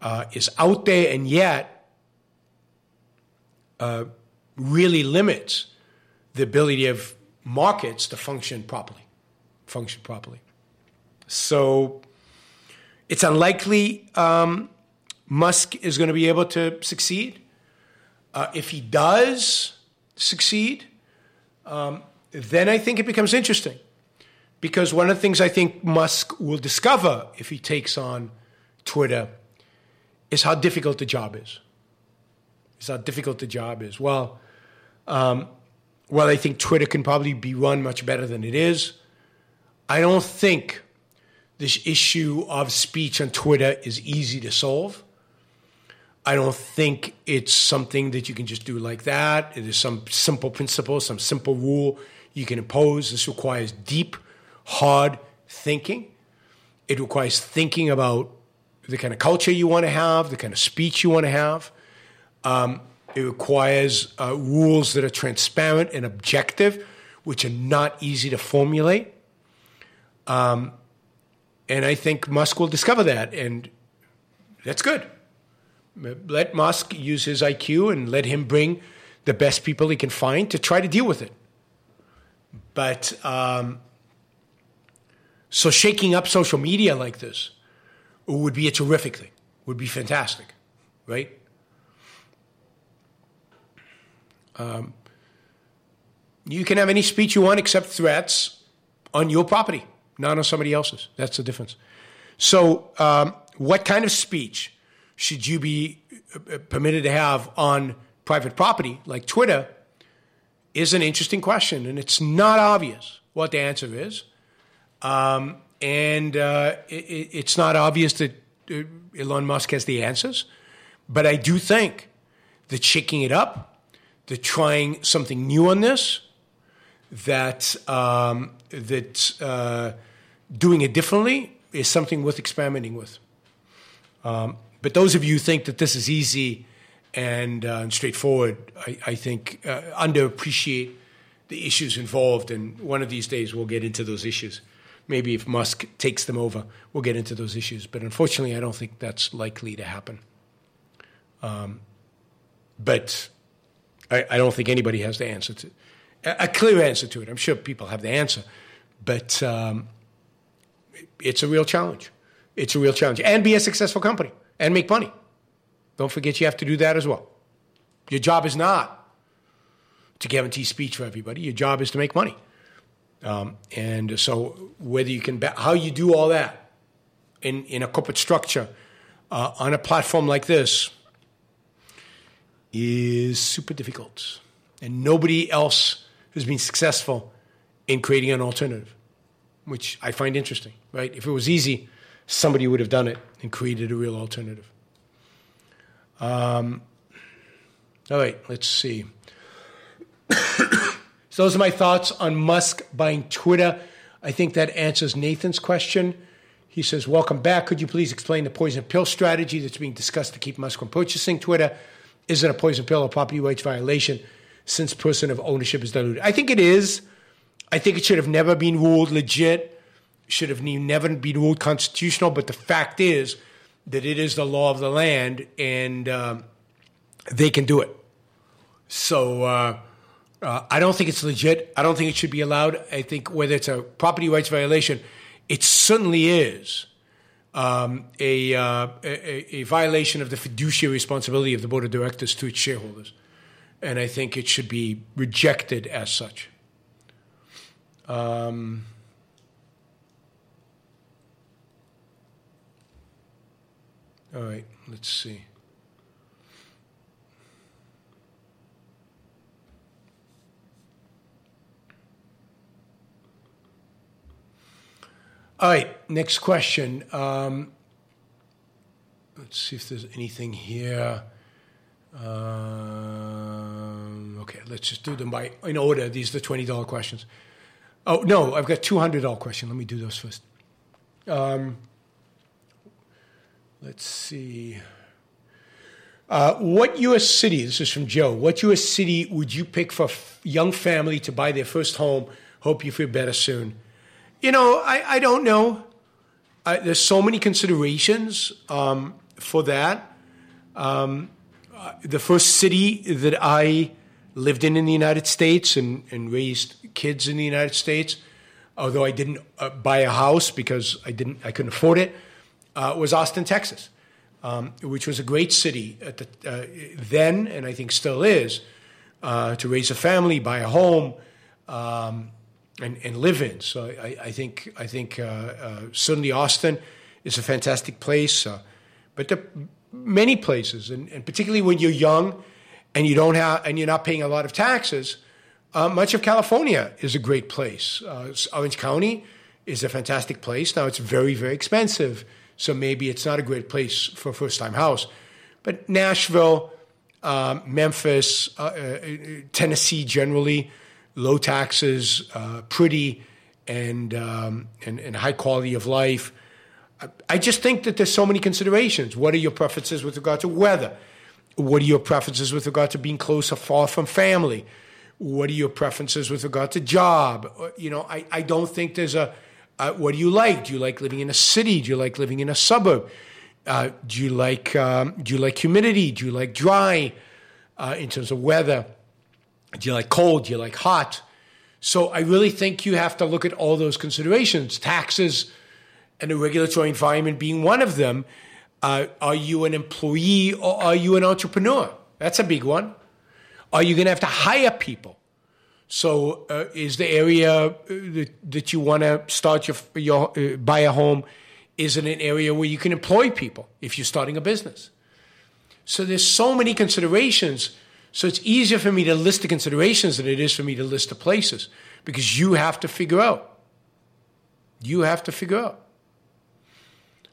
uh, is out there, and yet uh, really limits the ability of markets to function properly. Function properly. So it's unlikely um, Musk is going to be able to succeed. Uh, if he does succeed, um, then I think it becomes interesting. Because one of the things I think Musk will discover if he takes on Twitter is how difficult the job is. Is how difficult the job is. Well, um, well, I think Twitter can probably be run much better than it is. I don't think this issue of speech on Twitter is easy to solve. I don't think it's something that you can just do like that. There's some simple principle, some simple rule you can impose. This requires deep, hard thinking. It requires thinking about the kind of culture you want to have, the kind of speech you want to have. Um, it requires uh, rules that are transparent and objective, which are not easy to formulate. Um, and I think Musk will discover that, and that's good. Let Musk use his IQ and let him bring the best people he can find to try to deal with it. But um, so shaking up social media like this would be a terrific thing, would be fantastic, right? Um, you can have any speech you want except threats on your property, not on somebody else's. That's the difference. So, um, what kind of speech should you be uh, permitted to have on private property like Twitter? Is an interesting question, and it's not obvious what the answer is. Um, and uh, it, it's not obvious that uh, Elon Musk has the answers. But I do think that shaking it up they're trying something new on this. That um, that uh, doing it differently is something worth experimenting with. Um, but those of you who think that this is easy and, uh, and straightforward, I, I think uh, underappreciate the issues involved. And one of these days, we'll get into those issues. Maybe if Musk takes them over, we'll get into those issues. But unfortunately, I don't think that's likely to happen. Um, but I, I, don't think anybody has the answer to a clear answer to it. I'm sure people have the answer, but um, it's a real challenge. It's a real challenge. And be a successful company and make money. Don't forget you have to do that as well. Your job is not to guarantee speech for everybody. Your job is to make money. Um, and so whether you can, how you do all that in, in a corporate structure uh, on a platform like this is super difficult. And nobody else has been successful in creating an alternative, which I find interesting, right? If it was easy, somebody would have done it and created a real alternative. Um, all right, let's see. <coughs> so those are my thoughts on Musk buying Twitter. I think that answers Nathan's question. He says, Welcome back. Could you please explain the poison pill strategy that's being discussed to keep Musk from purchasing Twitter? Is it a poison pill or property rights violation since person of ownership is diluted? I think it is. I think it should have never been ruled legit, should have never been ruled constitutional. But the fact is that it is the law of the land and um, they can do it. So uh, uh, I don't think it's legit. I don't think it should be allowed. I think whether it's a property rights violation, it certainly is um, a, uh, a, a violation of the fiduciary responsibility of the board of directors to its shareholders, and I think it should be rejected as such. Um, all right, let's see. All right, next question. Um, let's see if there's anything here. Um, okay, let's just do them by in order. These are the twenty dollar questions. Oh no, I've got two hundred dollar question. Let me do those first. Um, let's see. Uh, what U.S. city? This is from Joe. What U.S. city would you pick for a young family to buy their first home? Hope you feel better soon. You know, I, I don't know. I, there's so many considerations um, for that. Um, uh, the first city that I lived in in the United States and, and raised kids in the United States, although I didn't uh, buy a house because I didn't, I couldn't afford it, uh, was Austin, Texas, um, which was a great city the, uh, then, and I think still is, uh, to raise a family, buy a home. Um, and, and live in. So I, I think I think uh, uh, certainly Austin is a fantastic place, uh, but there are many places, and, and, particularly when you're young and you don't have and you're not paying a lot of taxes. Much of California is a great place. Orange County is a fantastic place. Now it's very very expensive, so maybe it's not a great place for a first time house. But Nashville, um, Memphis, uh, Tennessee generally low taxes, uh, pretty, and, um, and, and high quality of life. I just think that there's so many considerations. What are your preferences with regard to weather? What are your preferences with regard to being close or far from family? What are your preferences with regard to job? Uh, you know, I, I don't think there's a, uh, what do you like? Do you like living in a city? Do you like living in a suburb? Uh, do you like um, do you like humidity? Do you like dry uh, in terms of weather? Do you like cold? Do you like hot? So I really think you have to look at all those considerations, taxes and the regulatory environment being one of them. Uh, are you an employee or are you an entrepreneur? That's a big one. Are you going to have to hire people? So, uh, is the area uh, that, that you want to start your, your uh, buy a home? Is it an area where you can employ people if you're starting a business? So there's so many considerations so it's easier for me to list the considerations than it is for me to list the places because you have to figure out. You have to figure out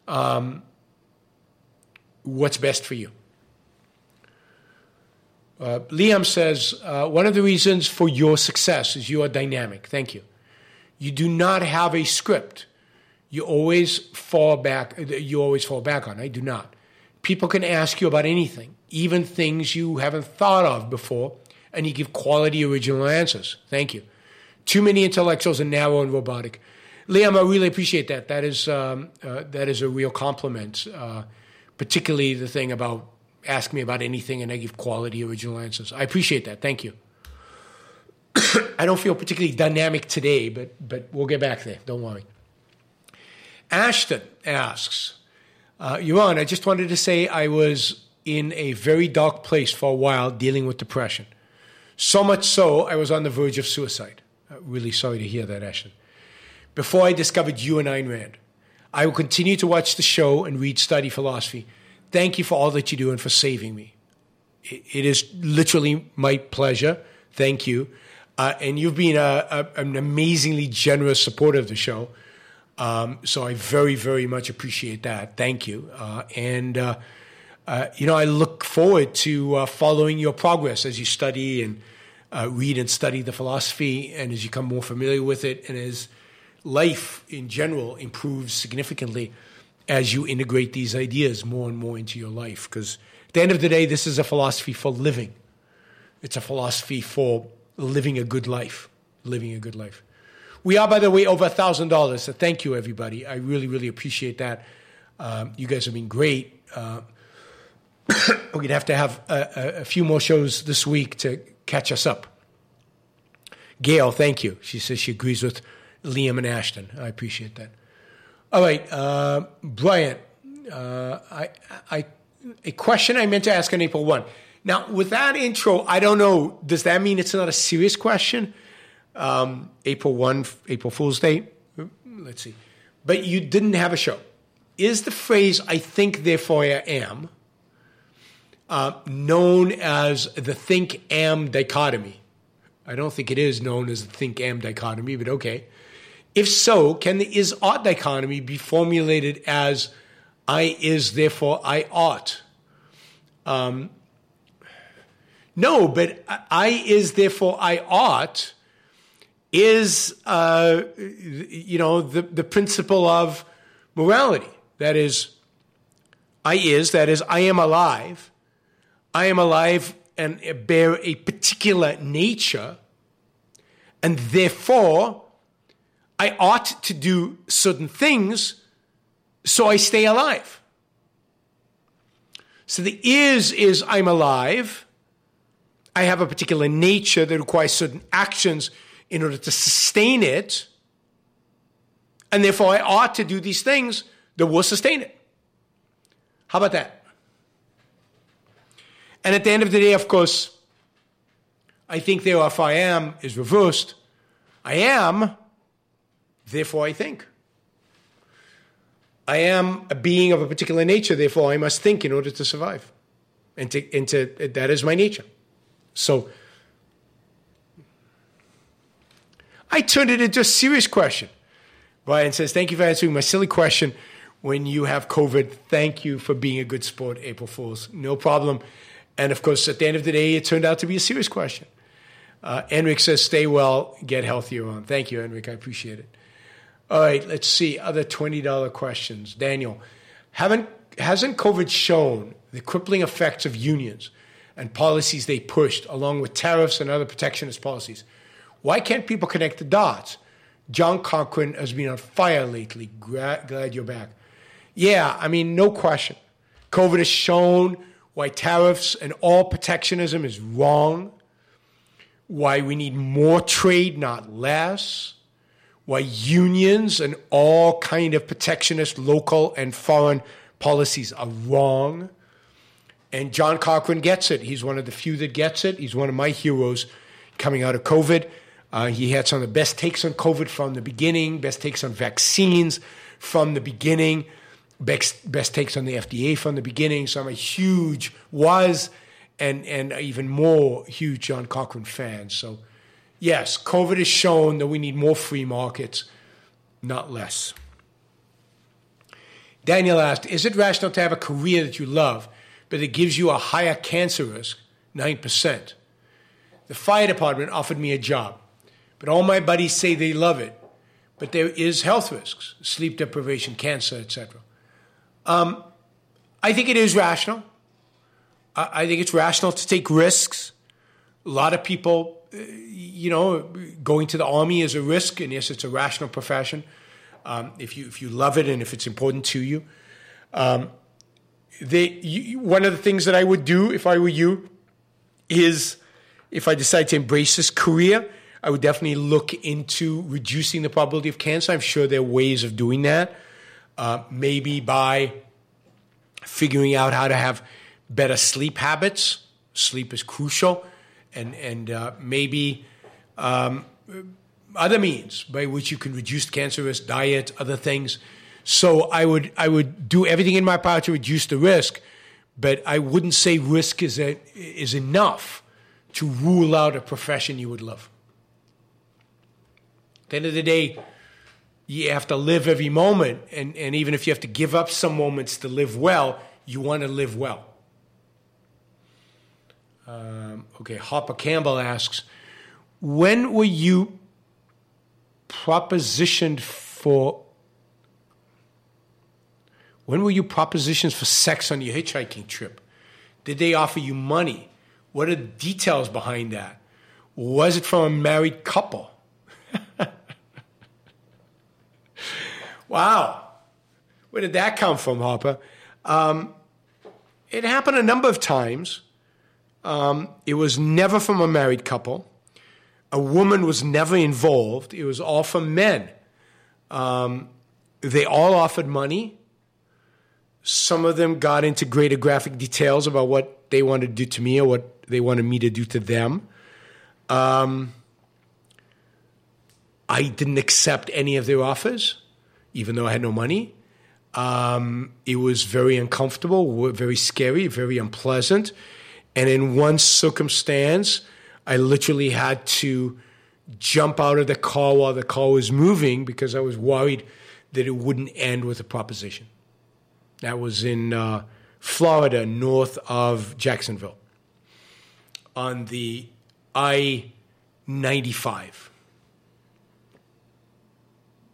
um, what's best for you. Uh, Liam says, uh, one of the reasons for your success is you are dynamic. Thank you. You do not have a script. You always fall back. You always fall back on. I do not. People can ask you about anything even things you haven't thought of before, and you give quality original answers. Thank you. Too many intellectuals are narrow and robotic. Liam, I really appreciate that. That is um, uh, that is a real compliment. Uh, particularly the thing about ask me about anything and I give quality original answers. I appreciate that. Thank you. <coughs> I don't feel particularly dynamic today, but but we'll get back there. Don't worry. Ashton asks, uh, I just wanted to say I was in a very dark place for a while dealing with depression. So much so, I was on the verge of suicide. Uh, really sorry to hear that, Ashton. Before I discovered you and Ayn Rand, I will continue to watch the show and read study philosophy. Thank you for all that you do and for saving me. It, is literally my pleasure. Thank you. Uh, and you've been a, a, an amazingly generous supporter of the show. Um, so I very, very much appreciate that. Thank you. Uh, and, uh, uh you know, I look forward to uh, following your progress as you study and uh, read and study the philosophy and as you become more familiar with it and as life in general improves significantly as you integrate these ideas more and more into your life. Because at the end of the day, this is a philosophy for living. It's a philosophy for living a good life, living a good life. We are, by the way, over a thousand dollars. So thank you, everybody. I really, really appreciate that. Um, you guys have been great. Uh, <coughs> we're gonna have to have a, a, few more shows this week to catch us up. Gail, thank you. She says she agrees with Liam and Ashton. I appreciate that. All right, uh, Brian. Uh, I, I, a question I meant to ask on April one. Now, with that intro, I don't know. Does that mean it's not a serious question? Um, April 1, April Fool's Day? Let's see. But you didn't have a show. Is the phrase, I think, therefore I am, uh, known as the think am dichotomy? I don't think it is known as the think am dichotomy, but okay. If so, can the is ought dichotomy be formulated as I is, therefore I ought? Um, no, but I is therefore I ought is uh, you know the, the principle of morality. That is, I is, that is, I am alive. I am alive and bear a particular nature, and therefore I ought to do certain things so I stay alive. So the is is I'm alive I have a particular nature that requires certain actions in order to sustain it. And therefore, I ought to do these things that will sustain it. How about that? And at the end of the day, of course, I think therefore I am is reversed. I am, therefore I think. I am a being of a particular nature, therefore I must think in order to survive. And, to, and to, that is my nature. So I turned it into a serious question. Brian says, Thank you for answering my silly question when you have COVID. Thank you for being a good sport, April Fools. No problem. And of course, at the end of the day, it turned out to be a serious question. Uh, Enric says, Stay well, get healthier on. Thank you, Enric. I appreciate it. All right, let's see. Other $20 questions. Daniel, haven't, hasn't COVID shown the crippling effects of unions? and policies they pushed, along with tariffs and other protectionist policies. Why can't people connect the dots? John Conklin has been on fire lately. Glad you're back. Yeah, I mean, no question. COVID has shown why tariffs and all protectionism is wrong, why we need more trade, not less, why unions and all kind of protectionist local and foreign policies are wrong and John Cochrane gets it. He's one of the few that gets it. He's one of my heroes coming out of COVID. Uh, he had some of the best takes on COVID from the beginning, best takes on vaccines from the beginning, best, best takes on the FDA from the beginning. So I'm a huge, was, and, and even more huge John Cochrane fan. So, yes, COVID has shown that we need more free markets, not less. Daniel asked, Is it rational to have a career that you love? but it gives you a higher cancer risk, 9%. The fire department offered me a job, but all my buddies say they love it, but there is health risks, sleep deprivation, cancer, etc. Um, I think it is rational. I, I think it's rational to take risks. A lot of people, you know, going to the army is a risk, and yes, it's a rational profession. Um, if you if you love it and if it's important to you, um, they, you, one of the things that I would do if I were you is if I decide to embrace this career, I would definitely look into reducing the probability of cancer. I'm sure there are ways of doing that. uh, maybe by figuring out how to have better sleep habits. Sleep is crucial, and and uh, maybe um, other means by which you can reduce cancer risk, diet, other things. So I would I would do everything in my power to reduce the risk, but I wouldn't say risk is a, is enough to rule out a profession you would love. At the end of the day, you have to live every moment, and, and even if you have to give up some moments to live well, you want to live well. Um, okay, Harper Campbell asks, when were you propositioned for? When were you propositions for sex on your hitchhiking trip? Did they offer you money? What are the details behind that? Was it from a married couple? <laughs> wow. Where did that come from, Harper? Um, it happened a number of times. Um, it was never from a married couple. A woman was never involved. It was all from men. Um, they all offered money. Some of them got into greater graphic details about what they wanted to do to me or what they wanted me to do to them. Um, I didn't accept any of their offers, even though I had no money. Um, it was very uncomfortable, very scary, very unpleasant. And in one circumstance, I literally had to jump out of the car while the car was moving because I was worried that it wouldn't end with a proposition. That was in uh, Florida, north of Jacksonville, on the I 95.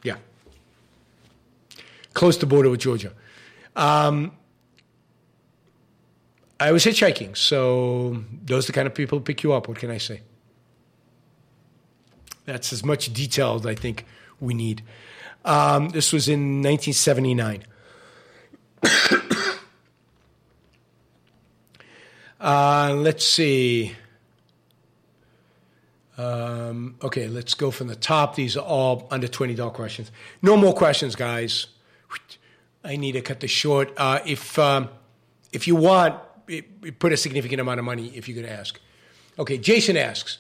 Yeah. Close to border with Georgia. Um, I was hitchhiking, so those are the kind of people who pick you up. What can I say? That's as much detail as I think we need. Um, this was in 1979. <coughs> uh, let's see. Um, okay, let's go from the top. These are all under $20 questions. No more questions, guys. I need to cut this short. Uh, if, um, if you want, put a significant amount of money if going to ask. Okay, Jason asks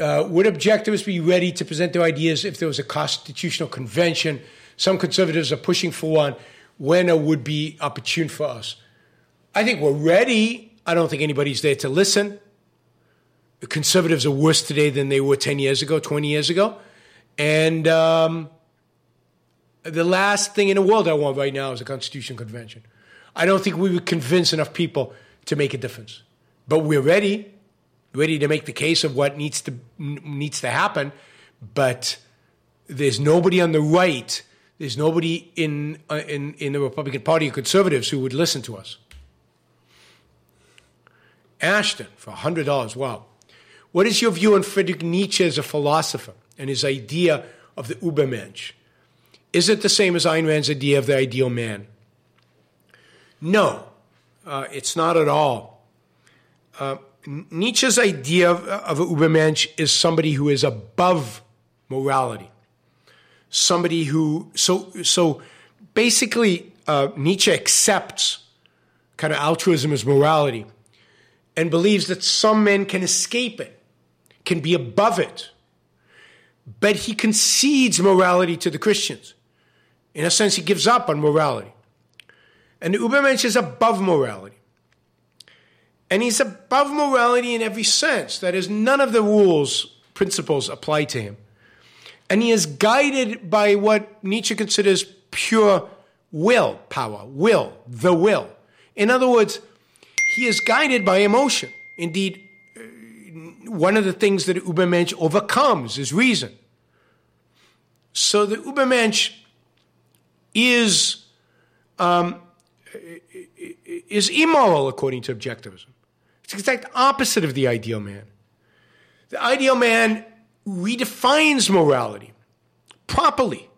uh, Would objectivists be ready to present their ideas if there was a constitutional convention? Some conservatives are pushing for one. When a would be opportune for us? I think we're ready. I don't think anybody's there to listen. The conservatives are worse today than they were 10 years ago, 20 years ago. And um, the last thing in the world I want right now is a constitutional convention. I don't think we would convince enough people to make a difference. But we're ready, ready to make the case of what needs to needs to happen. But there's nobody on the right. There's nobody in uh, in in the Republican Party or conservatives who would listen to us. Ashton for hundred dollars. Wow. What is your view on Friedrich Nietzsche as a philosopher and his idea of the Ubermensch? Is it the same as Ayn Rand's idea of the ideal man? No. Uh, it's not at all. Uh, Nietzsche's idea of, of an Ubermensch is somebody who is above morality. Somebody who, so, so basically, uh, Nietzsche accepts kind of altruism as morality and believes that some men can escape it, can be above it. But he concedes morality to the Christians. In a sense, he gives up on morality. And the Ubermensch is above morality. And he's above morality in every sense. That is, none of the rules, principles apply to him. And he is guided by what Nietzsche considers pure will power, will, the will. In other words, he is guided by emotion. Indeed, uh, one of the things that Ubermensch overcomes is reason. So the Ubermensch is um, is immoral according to objectivism. It's the exact opposite of the ideal man. The ideal man redefines morality properly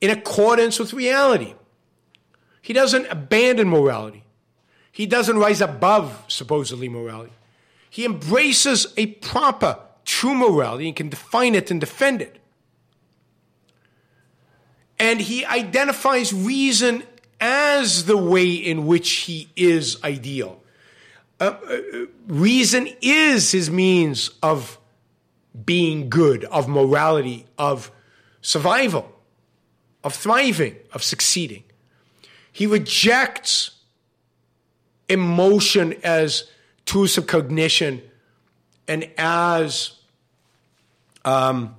in accordance with reality. He doesn't abandon morality. He doesn't rise above supposedly morality. He embraces a proper, true morality and can define it and defend it. And he identifies reason as the way in which he is ideal. Uh, uh, reason is his means of being good, of morality, of survival, of thriving, of succeeding. He rejects emotion as tools of cognition and as um,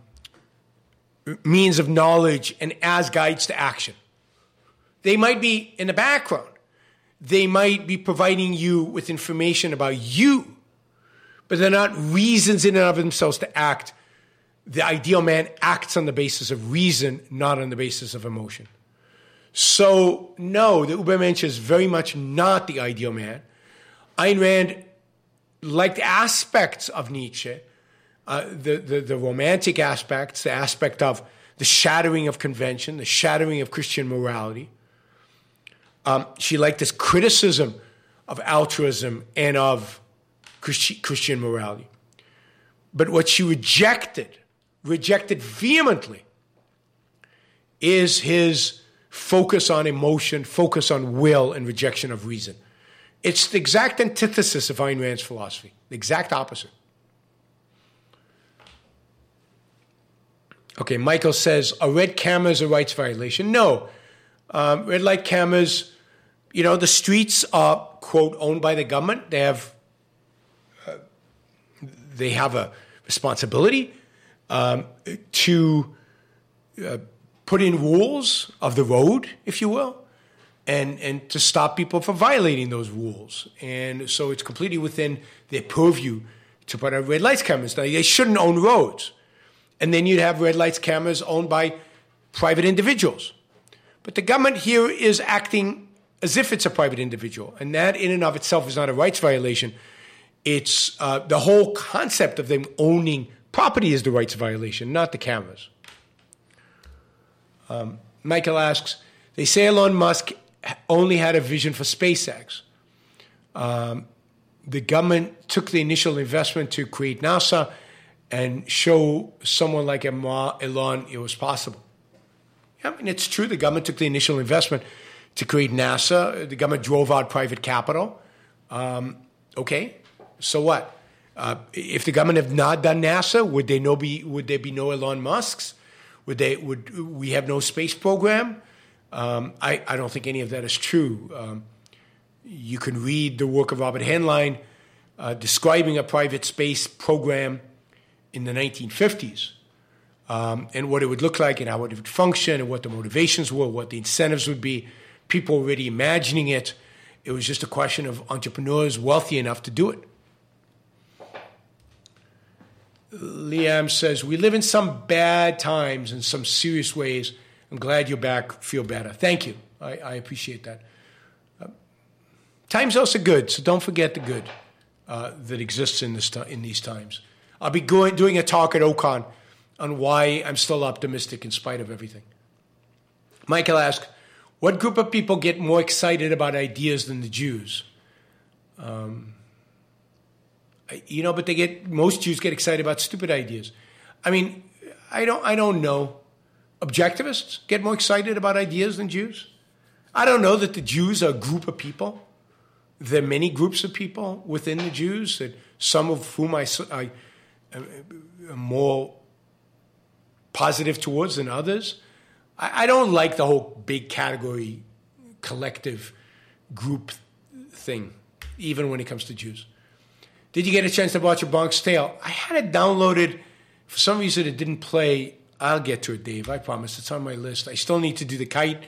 means of knowledge and as guides to action. They might be in the background. They might be providing you with information about you, but they're not reasons in and of themselves to act. The ideal man acts on the basis of reason, not on the basis of emotion. So, no, the Ubermensch is very much not the ideal man. Ayn Rand liked aspects of Nietzsche, uh, the, the, the romantic aspects, the aspect of the shattering of convention, the shattering of Christian morality. Um, she liked this criticism of altruism and of Christi- Christian morality. But what she rejected, rejected vehemently, is his focus on emotion, focus on will, and rejection of reason. It's the exact antithesis of Ayn Rand's philosophy, the exact opposite. Okay, Michael says, a red camera is a rights violation. No. Um, red light cameras, you know, the streets are, quote, owned by the government. They have, uh, they have a responsibility um, to uh, put in rules of the road, if you will and and to stop people from violating those rules. And so it's completely within their purview to put out red lights cameras. Now they shouldn't own roads, and then you'd have red lights cameras owned by private individuals. But the government here is acting as if it's a private individual, and that in and of itself is not a rights violation. It's uh, the whole concept of them owning property is the rights violation, not the cameras. Um, Michael asks, they say Elon Musk only had a vision for SpaceX. Um, the government took the initial investment to create NASA and show someone like Elon it was possible. I mean, it's true. The government took the initial investment to create NASA. The government drove out private capital. Um, okay, so what? Uh, if the government had not done NASA, would they no be? Would there be no Elon Musk's? Would they? Would we have no space program? Um, I, I, don't think any of that is true. Um, you can read the work of Robert Heinlein uh, describing a private space program in the 1950s um, and what it would look like and how it would function and what the motivations were, what the incentives would be. People already imagining it. It was just a question of entrepreneurs wealthy enough to do it. Liam says, We live in some bad times in some serious ways I'm glad you're back. Feel better. Thank you. I, I appreciate that. Uh, times also good, so don't forget the good uh, that exists in, this in these times. I'll be going, doing a talk at OCON on why I'm still optimistic in spite of everything. Michael asks, what group of people get more excited about ideas than the Jews? Um, you know, but they get most Jews get excited about stupid ideas. I mean, I don't I don't know objectivists get more excited about ideas than Jews? I don't know that the Jews are a group of people. There are many groups of people within the Jews, that some of whom I, I am more positive towards than others. I, I don't like the whole big category, collective group thing, even when it comes to Jews. Did you get a chance to watch a Bronx Tale? I had it downloaded. For some reason, it didn't play I'll get to it, Dave. I promise. It's on my list. I still need to do the kite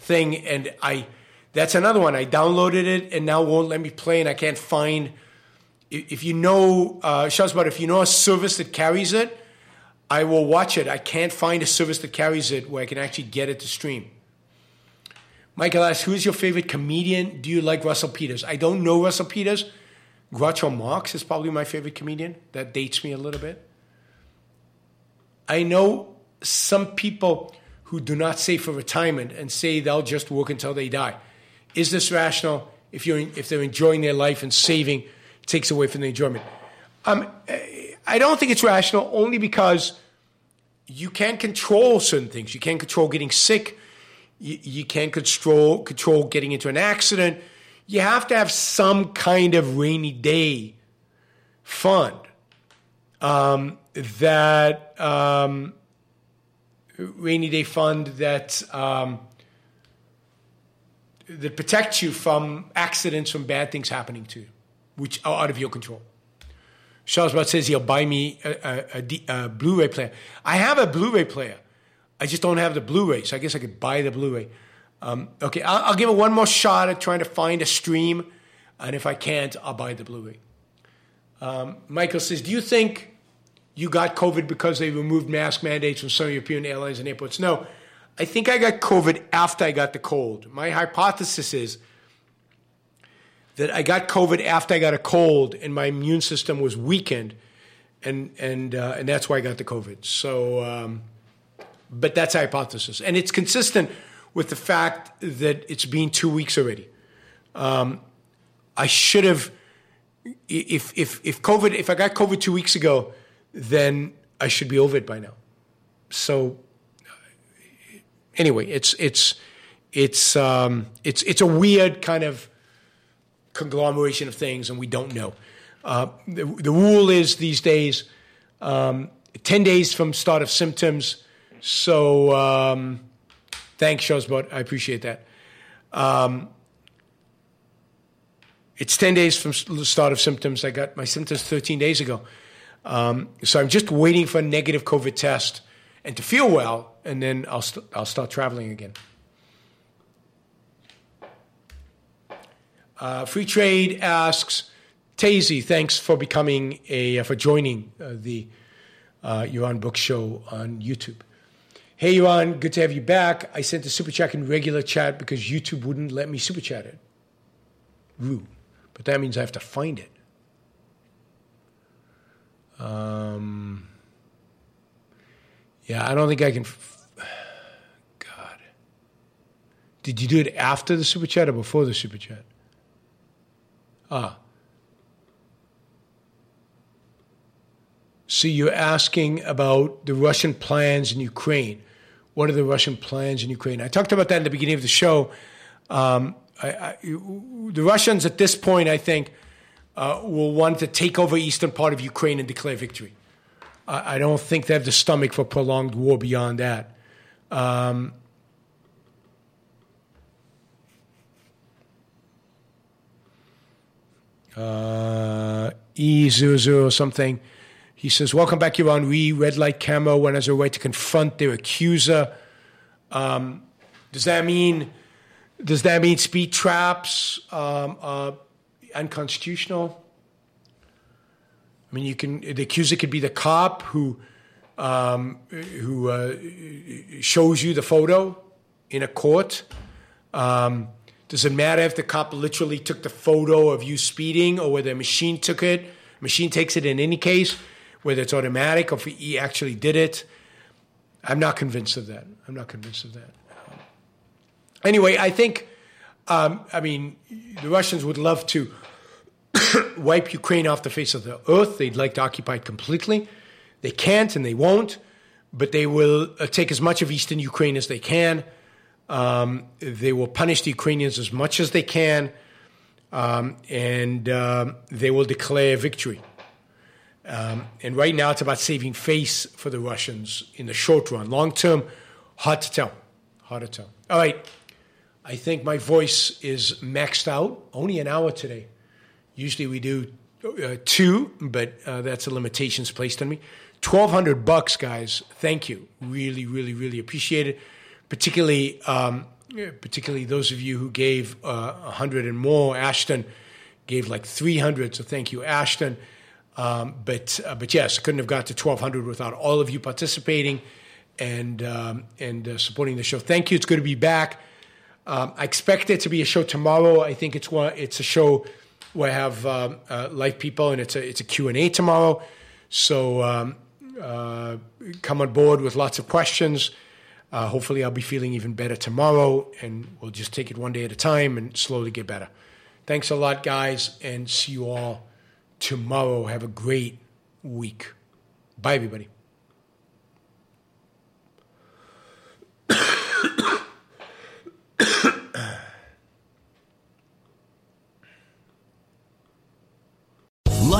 thing, and I that's another one. I downloaded it and now won't let me play, and I can't find. If you know, uh, about if you know a service that carries it, I will watch it. I can't find a service that carries it where I can actually get it to stream. Michael asks, "Who's your favorite comedian? Do you like Russell Peters?" I don't know Russell Peters. Groucho Marx is probably my favorite comedian. That dates me a little bit. I know some people who do not save for retirement and say they'll just work until they die. Is this rational? If you're if they're enjoying their life and saving takes away from the enjoyment. Um, I don't think it's rational only because you can't control certain things. You can't control getting sick. You, you can't control control getting into an accident. You have to have some kind of rainy day fund um, that um, rainy day fund that um, that protects you from accidents, from bad things happening to you, which are out of your control. Charles says he'll buy me a, a, a, a, Blu-ray player. I have a Blu-ray player. I just don't have the Blu-ray, so I guess I could buy the Blu-ray. Um, okay, I'll, I'll, give it one more shot at trying to find a stream, and if I can't, I'll buy the Blu-ray. Um, Michael says, "Do you think you got COVID because they removed mask mandates from some European airlines and airports?" No, I think I got COVID after I got the cold. My hypothesis is that I got COVID after I got a cold, and my immune system was weakened, and and uh, and that's why I got the COVID. So, um, but that's a hypothesis, and it's consistent with the fact that it's been two weeks already. Um, I should have, if if if COVID, if I got COVID two weeks ago, then I should be over it by now. So, anyway, it's it's it's um, it's it's a weird kind of conglomeration of things, and we don't know. Uh, the, the, rule is these days um, 10 days from start of symptoms. So um, thanks, Shosbot. I appreciate that. Um, it's 10 days from the start of symptoms. I got my symptoms 13 days ago. Um, so I'm just waiting for a negative COVID test and to feel well, and then I'll, st- I'll start traveling again. Uh, Free Trade asks, Tazy, thanks for becoming a for joining uh, the uh, Yaron Brook Show on YouTube. Hey, Yaron, good to have you back. I sent a super chat in regular chat because YouTube wouldn't let me super chat it. Rude, but that means I have to find it. Um, yeah, I don't think I can. F- <sighs> God, did you do it after the super chat or before the super chat? Ah. So you're asking about the Russian plans in Ukraine. What are the Russian plans in Ukraine? I talked about that in the beginning of the show. Um, I, I, the Russians at this point, I think, uh, will want to take over eastern part of Ukraine and declare victory. I, I don't think they have the stomach for prolonged war beyond that. Um, uh, E00 something. He says, Welcome back, Yaron. We, red light camo, went as a way to confront their accuser. Um, does that mean does that mean speed traps um, unconstitutional? I mean, you can the accuser could be the cop who um, who uh, shows you the photo in a court. Um, does it matter if the cop literally took the photo of you speeding or whether a machine took it? Machine takes it in any case, whether it's automatic or if he actually did it. I'm not convinced of that. I'm not convinced of that. Anyway, I think, um, I mean, the Russians would love to <coughs> wipe Ukraine off the face of the earth. They'd like to occupy it completely. They can't and they won't, but they will uh, take as much of eastern Ukraine as they can. Um, they will punish the Ukrainians as much as they can, um, and uh, they will declare victory. Um, and right now, it's about saving face for the Russians in the short run. Long term, hard to tell. Hard to tell. All right. I think my voice is maxed out. Only an hour today. Usually we do uh, two, but uh, that's the limitations placed on me. Twelve hundred bucks, guys. Thank you. Really, really, really appreciate it particularly um, particularly those of you who gave uh, a uh, hundred and more. Ashton gave like three hundred, so thank you, Ashton. Um, but uh, but yes, I couldn't have got to twelve hundred without all of you participating and um, and uh, supporting the show. Thank you. It's good to be back. Um, I expect it to be a show tomorrow. I think it's one. It's a show where I have um, uh, live people, and it's a it's a Q and A tomorrow. So um, uh, come on board with lots of questions. Uh, hopefully, I'll be feeling even better tomorrow, and we'll just take it one day at a time and slowly get better. Thanks a lot, guys, and see you all tomorrow. Have a great week. Bye, everybody.